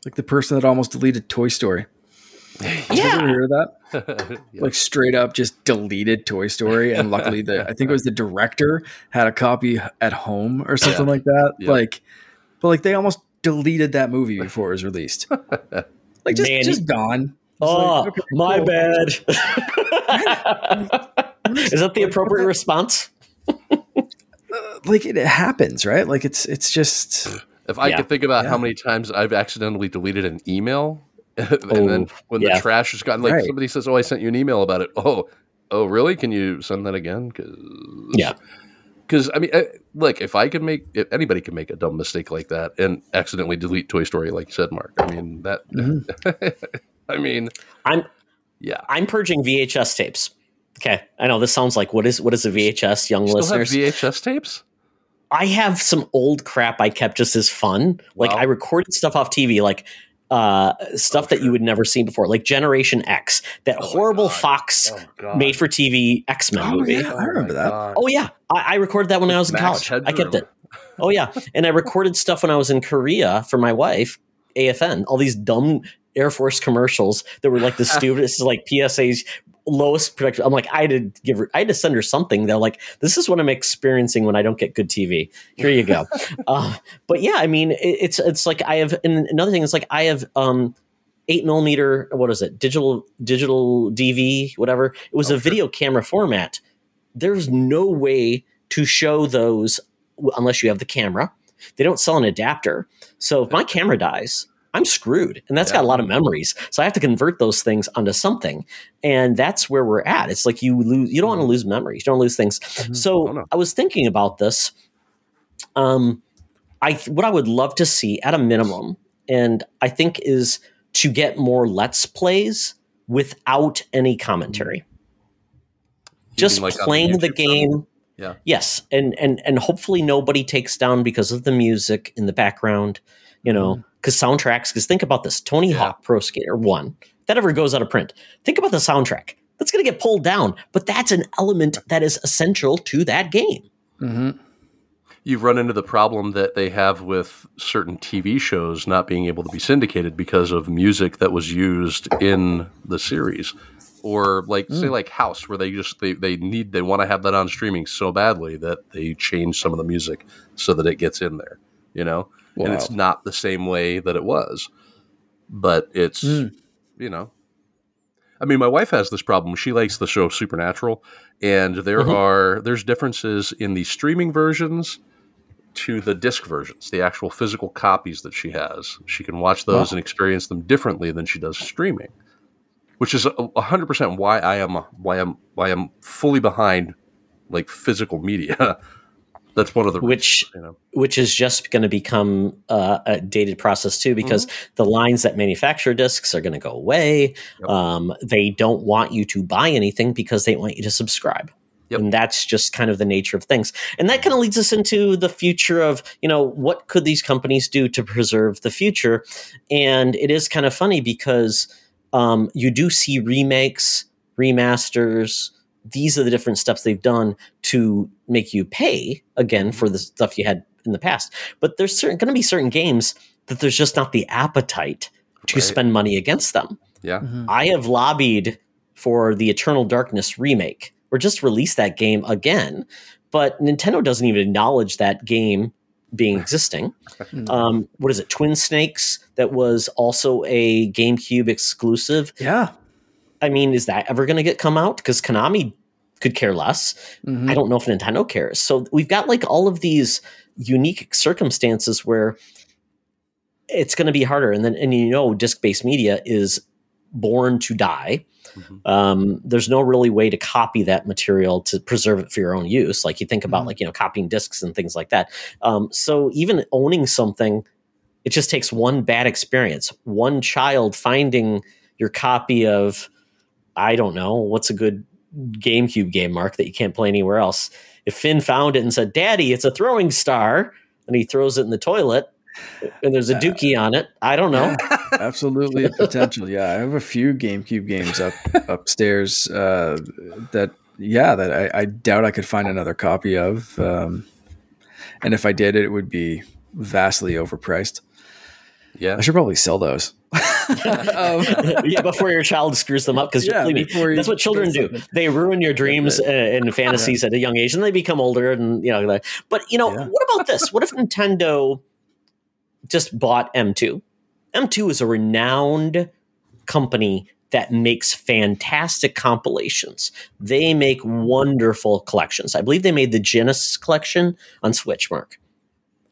like the person that almost deleted Toy Story. (laughs) Did you Yeah. hear that? (laughs) Yeah. Like straight up just deleted Toy Story, and luckily the I think it was the director had a copy at home or something like that. Yeah. Like, but like they almost deleted that movie before it was released. Like just Man, just gone. It's Oh, like, ah, okay, my cool. bad. (laughs) Is that the appropriate response? Uh, like it happens, right? Like it's it's just If I Yeah. could think about Yeah. how many times I've accidentally deleted an email, (laughs) and Oh, then when yeah. the trash has gotten like Right. somebody says, "Oh, I sent you an email about it." Oh, oh, really? Can you send that again? Cause, Yeah. Because I mean, eh, look, if I can make, if anybody can make a dumb mistake like that and accidentally delete Toy Story, like you said, Mark. I mean that. Mm-hmm. (laughs) (laughs) I mean, I'm yeah. I'm purging VHS tapes. Okay, I know this sounds like what is what is a VHS, young Still have listeners? VHS tapes? I have some old crap I kept just as fun. Like Wow. I recorded stuff off TV, like uh, stuff that you would never see before, like Generation X, that Oh horrible God. Fox Oh made for TV X Men Oh, movie. yeah. I remember that. God. Oh yeah, I, I recorded that when I was in Max college. I kept it. Oh yeah, and I recorded stuff when I was in Korea for my wife, AFN. All these dumb Air Force commercials that were like the (laughs) stupidest, like PSA's lowest production. I'm like, I had to give her, I had to send her something. They're like, this is what I'm experiencing when I don't get good TV. Here you go. uh, (laughs) but yeah, I mean, it, it's it's like I have. And another thing is like I have. um eight millimeter what is it digital digital dv whatever it was Oh, a sure. video camera format there's no way to show those unless you have the camera they don't sell an adapter so if my camera dies i'm screwed. And that's got a lot of memories. So i have to convert those things onto something. And that's where we're at. It's like you lose you don't want to mm-hmm. lose memories. You don't lose things. Mm-hmm. So Oh, no. i was thinking about this. Um i what i would love to see at a minimum and i think is to get more let's plays without any commentary. You just like on the playing the game? Yeah. yes. And and and hopefully nobody takes down because of the music in the background you know mm-hmm. Because soundtracks because think about this tony Mm-hmm. Yeah. hawk pro skater 1 if that ever goes out of print think about the soundtrack that's going to get pulled down but that's an element that is essential to that game hmm you've run into the problem that they have with certain TV shows not being able to be syndicated because of music that was used in the series. Or like say like House where they just they, they need they want to have that on streaming so badly that they change some of the music so that it gets in there, you know? And it's not the same way that it was. But it's Mm. you know I mean, my wife has this problem. She likes the show Supernatural, and there Mhm. are there's differences in the streaming versions to the disc versions, the actual physical copies that she has. She can watch those Wow. and experience them differently than she does streaming, which is a hundred percent why I am why I'm why I'm fully behind like physical media. (laughs) That's one of the Which- reasons, you know. which is just going to become uh, a dated process too because the lines that manufacture discs are going to go away Yep. um, they don't want you to buy anything because they want you to subscribe Yep. And that's just kind of the nature of things. And that kind of leads us into the future of, you know, what could these companies do to preserve the future? And it is kind of funny because um, you do see remakes, remasters. These are the different steps they've done to make you pay again for the stuff you had in the past. But there's certain going to be certain games that there's just not the appetite to Right. spend money against them. Yeah. Mhm. I have lobbied for the Eternal Darkness remake or just release that game again, but Nintendo doesn't even acknowledge that game being (laughs) existing. Mhm. Um, what is it? Twin Snakes that was also a GameCube exclusive. yeah. I mean, is that ever going to get come out? Because Konami could care less. Mhm. I don't know if Nintendo cares. So we've got like all of these unique circumstances where it's going to be harder. And then, and you know, disc based media is born to die. Mhm. Um, there's no really way to copy that material to preserve it for your own use. Like you think about Mhm. like, you know, copying discs and things like that. Um, so even owning something, it just takes one bad experience, one child finding your copy of, I don't know, what's a good GameCube game, Mark, that you can't play anywhere else. If Finn found it and said, Daddy, it's a throwing star, and he throws it in the toilet and there's a dookie on it, I don't know. (laughs) Absolutely a potential. Yeah, I have a few GameCube games up (laughs) upstairs uh, that, yeah, that I, I doubt I could find another copy of. Um, and if I did, it would be vastly overpriced. Yeah. I should probably sell those. Um, (laughs) yeah, before your child screws them up, because Yeah, before you that's what children do do. something. They ruin your dreams uh, and fantasies at a young age, and they become older. And you know, like- but you know, Yeah. what about this? What if Nintendo just bought M2? M2 is a renowned company that makes fantastic compilations. They make wonderful collections. I believe they made the Genesis collection on Switch, Mark.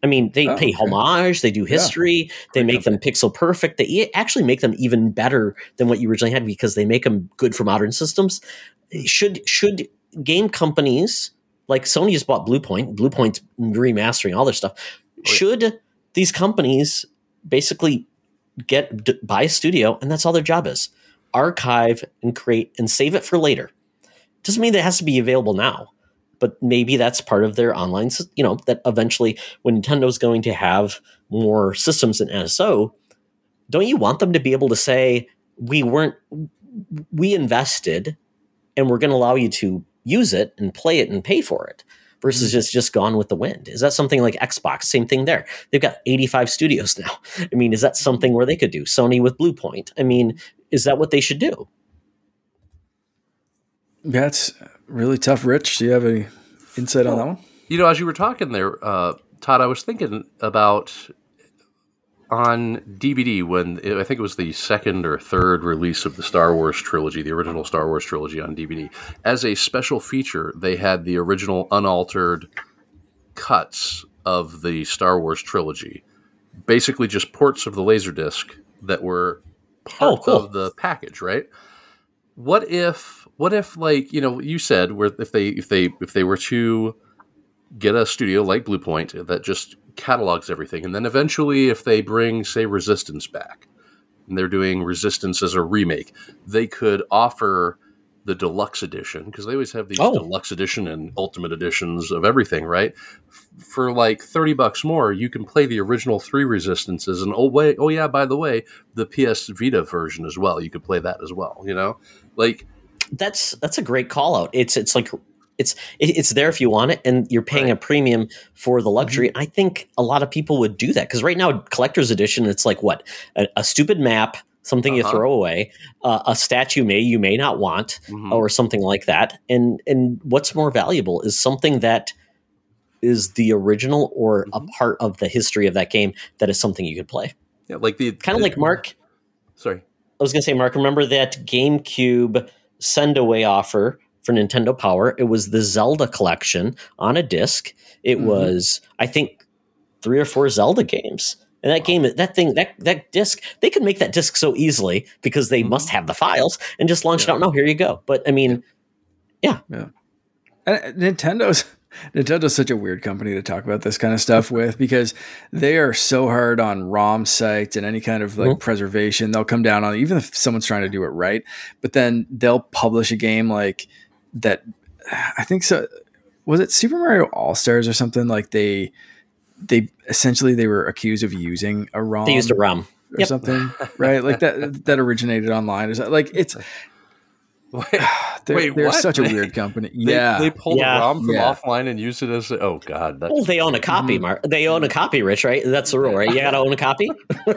I mean, they Oh, pay okay. homage, they do history, they Great make them pixel perfect. They actually make them even better than what you originally had because they make them good for modern systems. Should should game companies like Sony just bought Bluepoint, Bluepoint's remastering all their stuff. Oh, yeah. Should these companies basically get d- buy a studio and that's all their job is? Archive and create and save it for later. Doesn't mean that it has to be available now but maybe that's part of their online, you know, that eventually when Nintendo's going to have more systems than NSO, don't you want them to be able to say, we weren't, we invested and we're going to allow you to use it and play it and pay for it versus mm. just, just gone with the wind? Is that something like Xbox? Same thing there. They've got 85 studios (laughs) now. I mean, is that mm-hmm. something where they could do? Sony with Bluepoint. I mean, is that what they should do? That's really tough. Rich, do you have any insight on that one? You know, as you were talking there, uh, Todd, I was thinking about on DVD when I think it was the second or third release of the Star Wars trilogy, the original Star Wars trilogy on DVD. As a special feature, they had the original unaltered cuts of the Star Wars trilogy, basically just ports of the Laserdisc that were part Oh, cool. of the package, right? What if what if like, you know, you said where if they if they if they were to get a studio like Bluepoint that just catalogs everything and then eventually if they bring say Resistance back and they're doing Resistance as a remake, they could offer the deluxe edition because they always have these Oh. deluxe edition and ultimate editions of everything, right? For like 30 bucks more, you can play the original 3 Resistances and oh wait, oh yeah, by the way, the PS Vita version as well. You could play that as well, you know? Like that's that's a great call out. It's it's like it's it, it's there if you want it, and you're paying a premium for the luxury. I think a lot of people would do that because right now, collector's edition, it's like what a, a stupid map, something you Uh-huh. throw away, uh, a statue may you may not want, mhm. or something like that. And and what's more valuable is something that is the original or a Mhm. part of the history of that game that is something you could play. yeah, like the Kind of like Mark. Sorry. I was going to say, Mark, remember that GameCube send away offer for Nintendo Power? It was the Zelda collection on a disc. It Mhm. was, I think, three or four Zelda games. And that game, that thing, that that disc, they could make that disc so easily because they Mhm. must have the files and just launch Yeah. it out. No, here you go. But I mean, And uh, Nintendo's Nintendo's such a weird company to talk about this kind of stuff with because they are so hard on ROM sites and any kind of like Mhm. preservation. They'll come down on even if someone's trying to do it right, but then they'll publish a game like that I think so. Was it Super Mario All Stars or something like they they essentially they were accused of using a ROM. They used a ROM or yep. something, right? Like that that originated online. Is that like it's (laughs) Wait, (sighs) they're, wait, they're what? such a weird (laughs) company. They, Yeah, they pulled Yeah. a ROM from Yeah. offline and used it as a, oh god. That's, Well, they own a copy, Mhm. Mark. They own a copy, Rich, right? That's the rule, right? You got to own a copy. (laughs)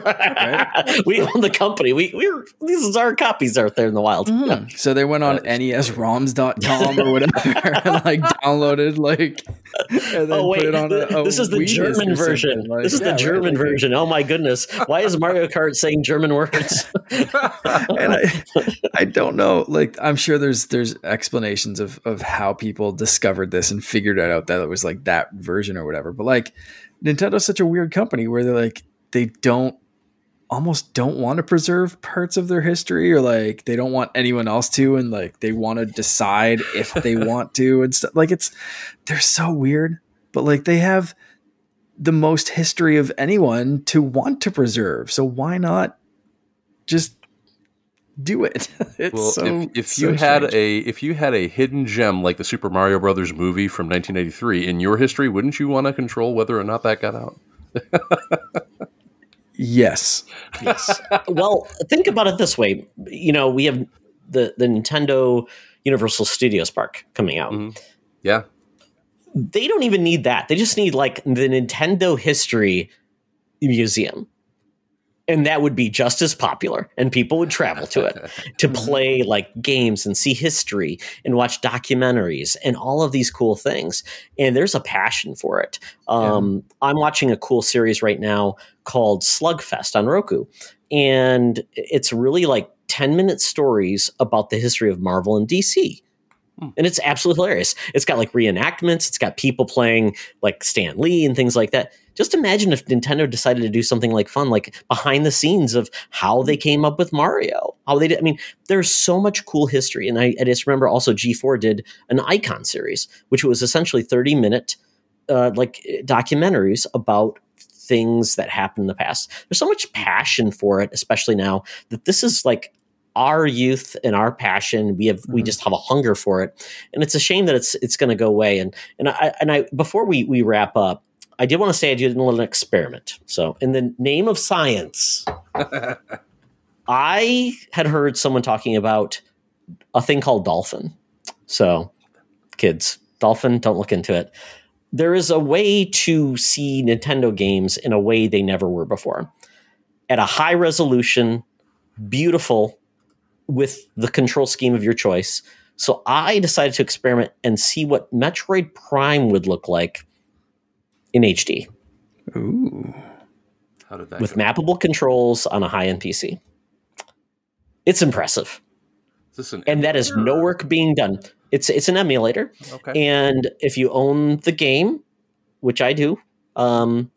we own the company. We we're these are our copies out there in the wild. Mhm. So they went on That nesroms.com or (laughs) whatever and like downloaded like and then Oh put wait, it on a, a this is the German version. Like, this is yeah, the right, German like- version. Oh my goodness! Why is Mario Kart saying German words? and I, I don't know. Like, I'm sure there's there's explanations of of how people discovered this and figured it out that it was like that version or whatever. But like, Nintendo's such a weird company where they're like they don't almost don't want to preserve parts of their history or like they don't want anyone else to and like they want to decide if they (laughs) want to and stuff like it's they're so weird but like they have the most history of anyone to want to preserve so why not just do it (laughs) it's well, so if, if so you had strange. a if you had a hidden gem like the Super Mario Brothers movie from 1983 in your history, wouldn't you want to control whether or not that got out? yes yes. Well, think about it this way. You know, we have the the Nintendo Universal Studios Park coming out. Mhm. Yeah, They don't even need that. They just need like the Nintendo History Museum. And that would be just as popular, and people would travel to it (laughs) to play like games and see history and watch documentaries and all of these cool things. And there's a passion for it. Um, I'm watching a cool series right now called Slugfest on Roku, and it's really like 10 minute stories about the history of Marvel and DC. Hmm. And it's absolutely hilarious. It's got like reenactments, it's got people playing like Stan Lee and things like that. Just imagine if Nintendo decided to do something like fun, like behind the scenes of how they came up with Mario. How they did. I mean, there's so much cool history. And I, I just remember also G4 did an Icon series, which was essentially 30 minute uh, like documentaries about things that happened in the past. There's so much passion for it, especially now that this is like our youth and our passion. We have we Mhm. just have a hunger for it, and it's a shame that it's it's going to go away. And and I and I before we we wrap up, I did want to say I did a little experiment. So in the name of science, (laughs) I had heard someone talking about a thing called dolphin. So, kids, dolphin, don't look into it. There is a way to see Nintendo games in a way they never were before. At a high resolution, beautiful, with the control scheme of your choice. So I decided to experiment and see what Metroid Prime would look like in HD ooh how did that with go? mappable controls on a high end PC. It's impressive. Is this an and that is no work being done. It's it's an emulator, Okay. and if you own the game, which I do, um,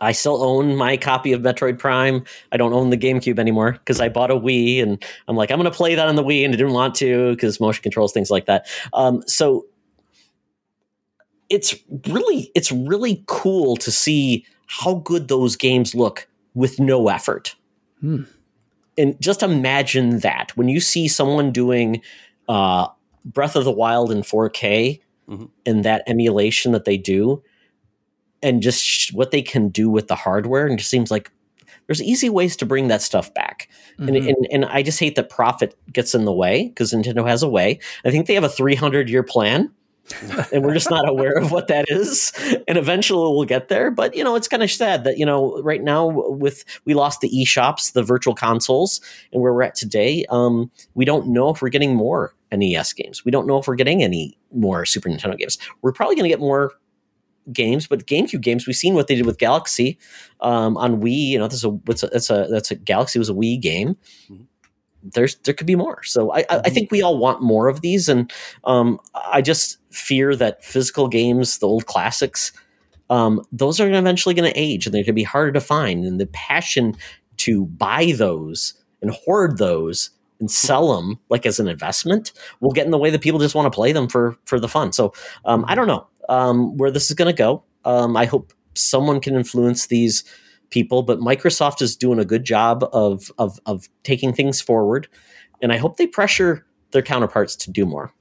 I still own my copy of Metroid Prime. I don't own the GameCube anymore because I bought a Wii, and I'm like, I'm going to play that on the Wii, and I didn't want to because motion controls, things like that. Um, so it's really it's really cool to see how good those games look with no effort Hmm. and just imagine that when you see someone doing uh, Breath of the Wild in 4K Mhm. and that emulation that they do, and just sh- what they can do with the hardware, and it just seems like there's easy ways to bring that stuff back. And, Mhm. and and I just hate that profit gets in the way because Nintendo has a way. I think they have a 300 year plan. (laughs) and we're just not aware of what that is and eventually we'll get there but you know it's kind of sad that you know right now with we lost the e-shops, the virtual consoles and where we're at today um we don't know if we're getting more NES games we don't know if we're getting any more Super Nintendo games we're probably going to get more games but GameCube games we've seen what they did with Galaxy um on Wii you know this is a that's a that's a, that's a Galaxy was a Wii game Mhm. there's there could be more so I, I I think we all want more of these and um I just fear that physical games, the old classics, um, those are eventually going to age and they're going to be harder to find. And the passion to buy those and hoard those and sell them like as an investment will get in the way that people just want to play them for for the fun. So um, I don't know um, where this is going to go. Um, I hope someone can influence these people, but Microsoft is doing a good job of of of taking things forward, and I hope they pressure their counterparts to do more.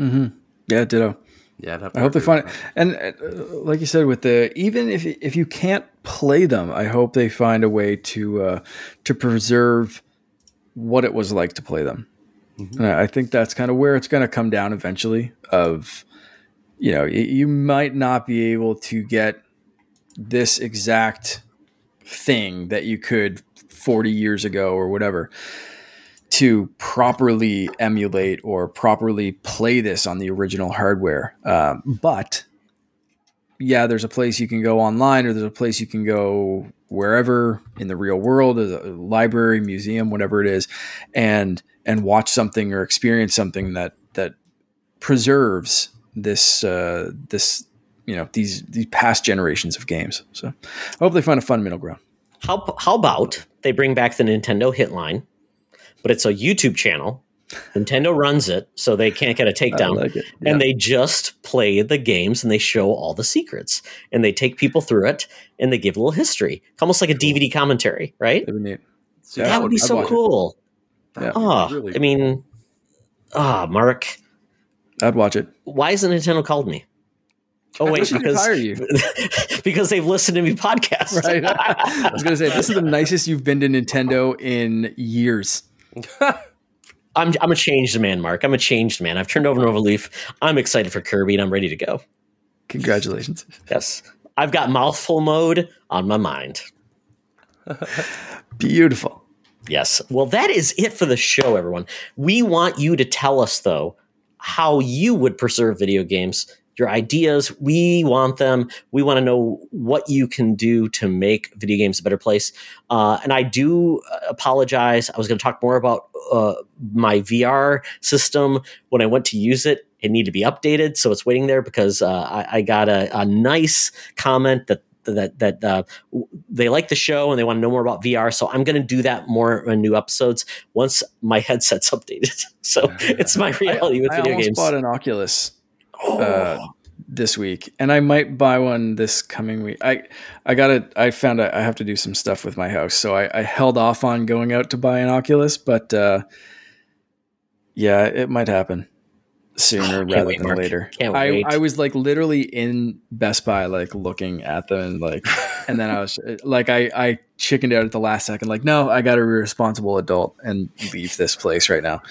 Mm-hmm. Yeah, ditto. Yeah, I hope they find it. And uh, like you said, with the even if if you can't play them, I hope they find a way to uh, to preserve what it was like to play them. Mm-hmm. And I think that's kind of where it's going to come down eventually. Of you know, you might not be able to get this exact thing that you could 40 years ago or whatever to properly emulate or properly play this on the original hardware. Um, but yeah, there's a place you can go online or there's a place you can go wherever in the real world, a library, museum, whatever it is, and and watch something or experience something that that preserves this uh, this you know these these past generations of games. So I hope they find a fun middle ground. How how about they bring back the Nintendo Hitline, but it's a YouTube channel. Nintendo runs it, so they can't get a (laughs) takedown, like yeah. and they just play the games and they show all the secrets and they take people through it and they give a little history, almost like a DVD commentary, right? Yeah, that would be so cool. Yeah, oh, really I mean, ah, oh, Mark, I'd watch it. Why hasn't Nintendo called me? Oh wait, because (laughs) because they've listened to me podcast. Right. (laughs) I was going to say this is the nicest you've been to Nintendo in years. (laughs) I'm I'm a changed man, Mark. I'm a changed man. I've turned over an overleaf. I'm excited for Kirby and I'm ready to go. Congratulations. Yes. I've got mouthful mode on my mind. Beautiful. Yes. Well, that is it for the show, everyone. We want you to tell us though how you would preserve video games your ideas. We want them. We want to know what you can do to make video games a better place. Uh, and I do apologize. I was going to talk more about uh, my VR system when I went to use it. It needed to be updated, so it's waiting there because uh, I, I, got a, a nice comment that that that uh, they like the show and they want to know more about VR. So I'm going to do that more in new episodes once my headset's (laughs) updated. so it's my reality I, with video games. I bought an Oculus oh. uh, this week, and I might buy one this coming week. I I got it. I found I have to do some stuff with my house, so I, I held off on going out to buy an Oculus, but uh, yeah, it might happen sooner (laughs) rather wait, than Mark. later. Can't I, wait. I was like literally in Best Buy, like looking at them, and like, and then I was (laughs) like, I I chickened out at the last second, like, no, I got to be a responsible adult and leave this place right now.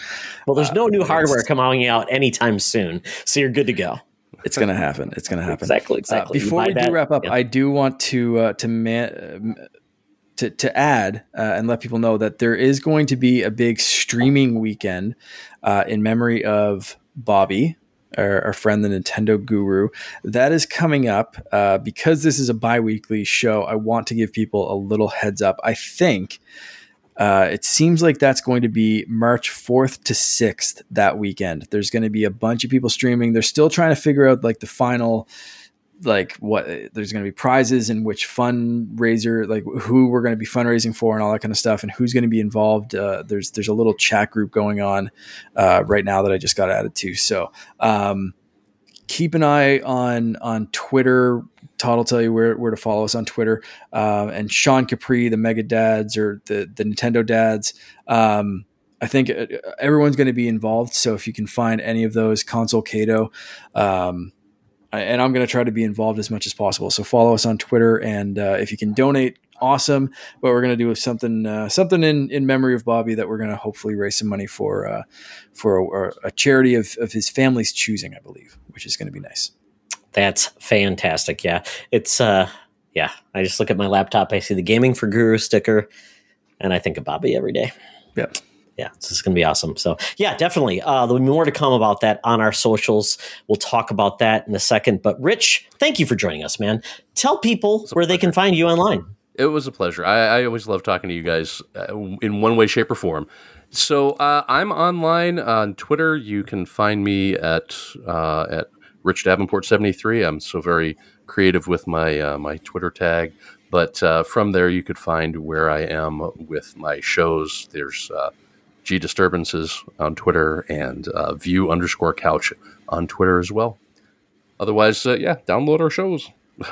Well, there's uh, no new hardware coming out anytime soon, so you're good to go. It's going to happen. It's going to happen. Exactly. Exactly. Uh, before we that, do wrap up, yeah. I do want to uh, to man. to, to add uh, and let people know that there is going to be a big streaming weekend uh, in memory of Bobby, our, our, friend, the Nintendo Guru. That is coming up uh, because this is a bi weekly show. I want to give people a little heads up. I think uh, it seems like that's going to be March 4th to 6th that weekend. There's going to be a bunch of people streaming. They're still trying to figure out like the final like what there's going to be prizes and which fundraiser like who we're going to be fundraising for and all that kind of stuff and who's going to be involved uh, there's there's a little chat group going on uh, right now that i just got added to. So um, keep an eye on on twitter. Todd will tell you where, where to follow us on twitter. Uh, and sean capri the mega dads or the the nintendo dads um, I think uh, everyone's going to be involved. So if you can find any of those, console Cato, um, and I'm going to try to be involved as much as possible. So follow us on Twitter, and uh, if you can donate, awesome. But we're going to do something uh, something in, in memory of Bobby that we're going to hopefully raise some money for uh, for a, a, charity of, of his family's choosing, I believe, which is going to be nice. That's fantastic. Yeah, it's uh, yeah. I just look at my laptop, I see the Gaming for Guru sticker, and I think of Bobby every day. Yep yeah, this is going to be awesome. So, yeah, definitely. Uh, there'll be more to come about that on our socials. We'll talk about that in a second. But, Rich, thank you for joining us, man. Tell people where pleasure. they can find you online. It was a pleasure. I, I always love talking to you guys uh, in one way, shape, or form. So, uh, I'm online on Twitter. You can find me at uh, at Rich Davenport seventy three. I'm so very creative with my uh, my Twitter tag. But uh, from there, you could find where I am with my shows. There's G Disturbances on Twitter and uh, View underscore Couch on Twitter as well. Otherwise, uh, yeah, download our shows. (laughs)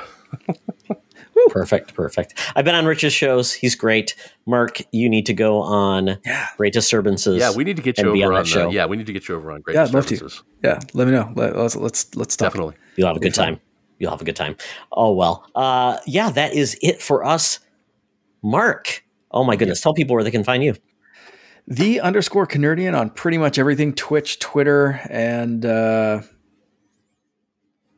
Perfect, perfect. I've been on Rich's shows. He's great. Mark, you need to go on Yeah. Great Disturbances. Yeah, we need to get you over on on, that the, show. yeah, we need to get you over on Great Yeah, I'd love to. Disturbances. Yeah, let me know. Let, us let's let's talk. Definitely. You'll have a It'll be good time. You'll have a good time. Oh well. Uh yeah, that is it for us. Mark. Oh my goodness. Tell people where they can find you. The underscore Canardian on pretty much everything Twitch, Twitter, and uh,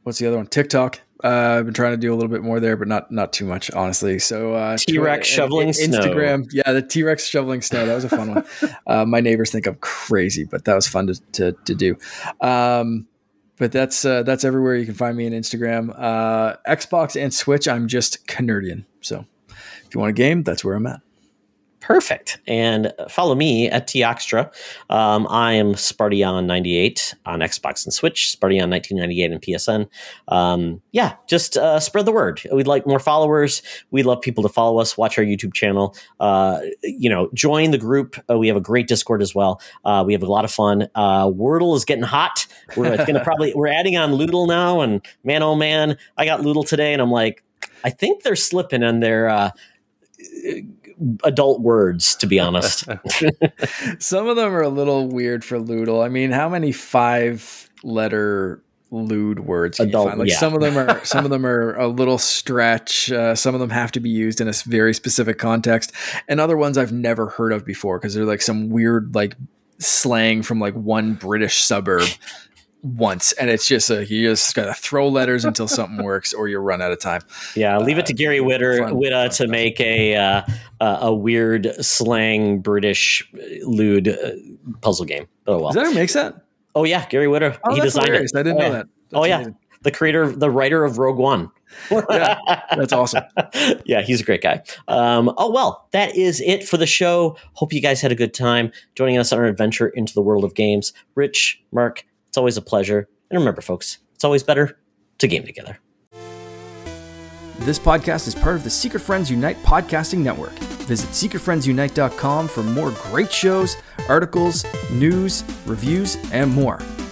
what's the other one? TikTok. Uh, I've been trying to do a little bit more there, but not not too much, honestly. So uh, T-Rex Twi- shoveling snow. Instagram. Yeah, the T Rex shoveling snow. That was a fun one. (laughs) Uh, my neighbors think I'm crazy, but that was fun to to, to do. Um, but that's uh, that's everywhere you can find me on Instagram, uh, Xbox and Switch. I'm just Canardian. So if you want a game, that's where I'm at. Perfect. And follow me at Toxtra. Um, I am Spartyon98 on Xbox and Switch, Spartyon1998 on PSN. Um, yeah, just uh, spread the word. We'd like more followers. We'd love people to follow us, watch our YouTube channel. Uh, you know, join the group. Uh, we have a great Discord as well. Uh, we have a lot of fun. Uh, Wordle is getting hot. We're going to probably, we're adding on Lewdle now. And man, oh man, I got Lewdle today and I'm like, I think they're slipping in their uh, adult words, to be honest. (laughs) (laughs) Some of them are a little weird for Lewdle. I mean, how many five letter lewd words can Adult, you find? Like yeah. some of them are (laughs) some of them are a little stretch. Uh, some of them have to be used in a very specific context, and other ones I've never heard of before because they're like some weird like slang from like one British suburb once, and it's just a you just gotta throw letters until (laughs) something works, or you run out of time. Yeah, leave it to Gary Whitta, fun- Whitta fun to stuff. make a uh, uh, a weird slang British lewd uh, puzzle game. Oh well. Is that who makes that? oh yeah, Gary Whitta. Oh, he that's designed hilarious. it. I didn't oh, know yeah. that. oh yeah, amazing. the creator, the writer of Rogue One. (laughs) Yeah, that's awesome. (laughs) yeah, he's a great guy. Um, oh well, that is it for the show. Hope you guys had a good time joining us on our adventure into the world of games. Rich, Mark, always a pleasure. And remember, folks, it's always better to game together. This podcast is part of the Secret Friends Unite podcasting network. Visit secretfriendsunite.com for more great shows, articles, news, reviews, and more.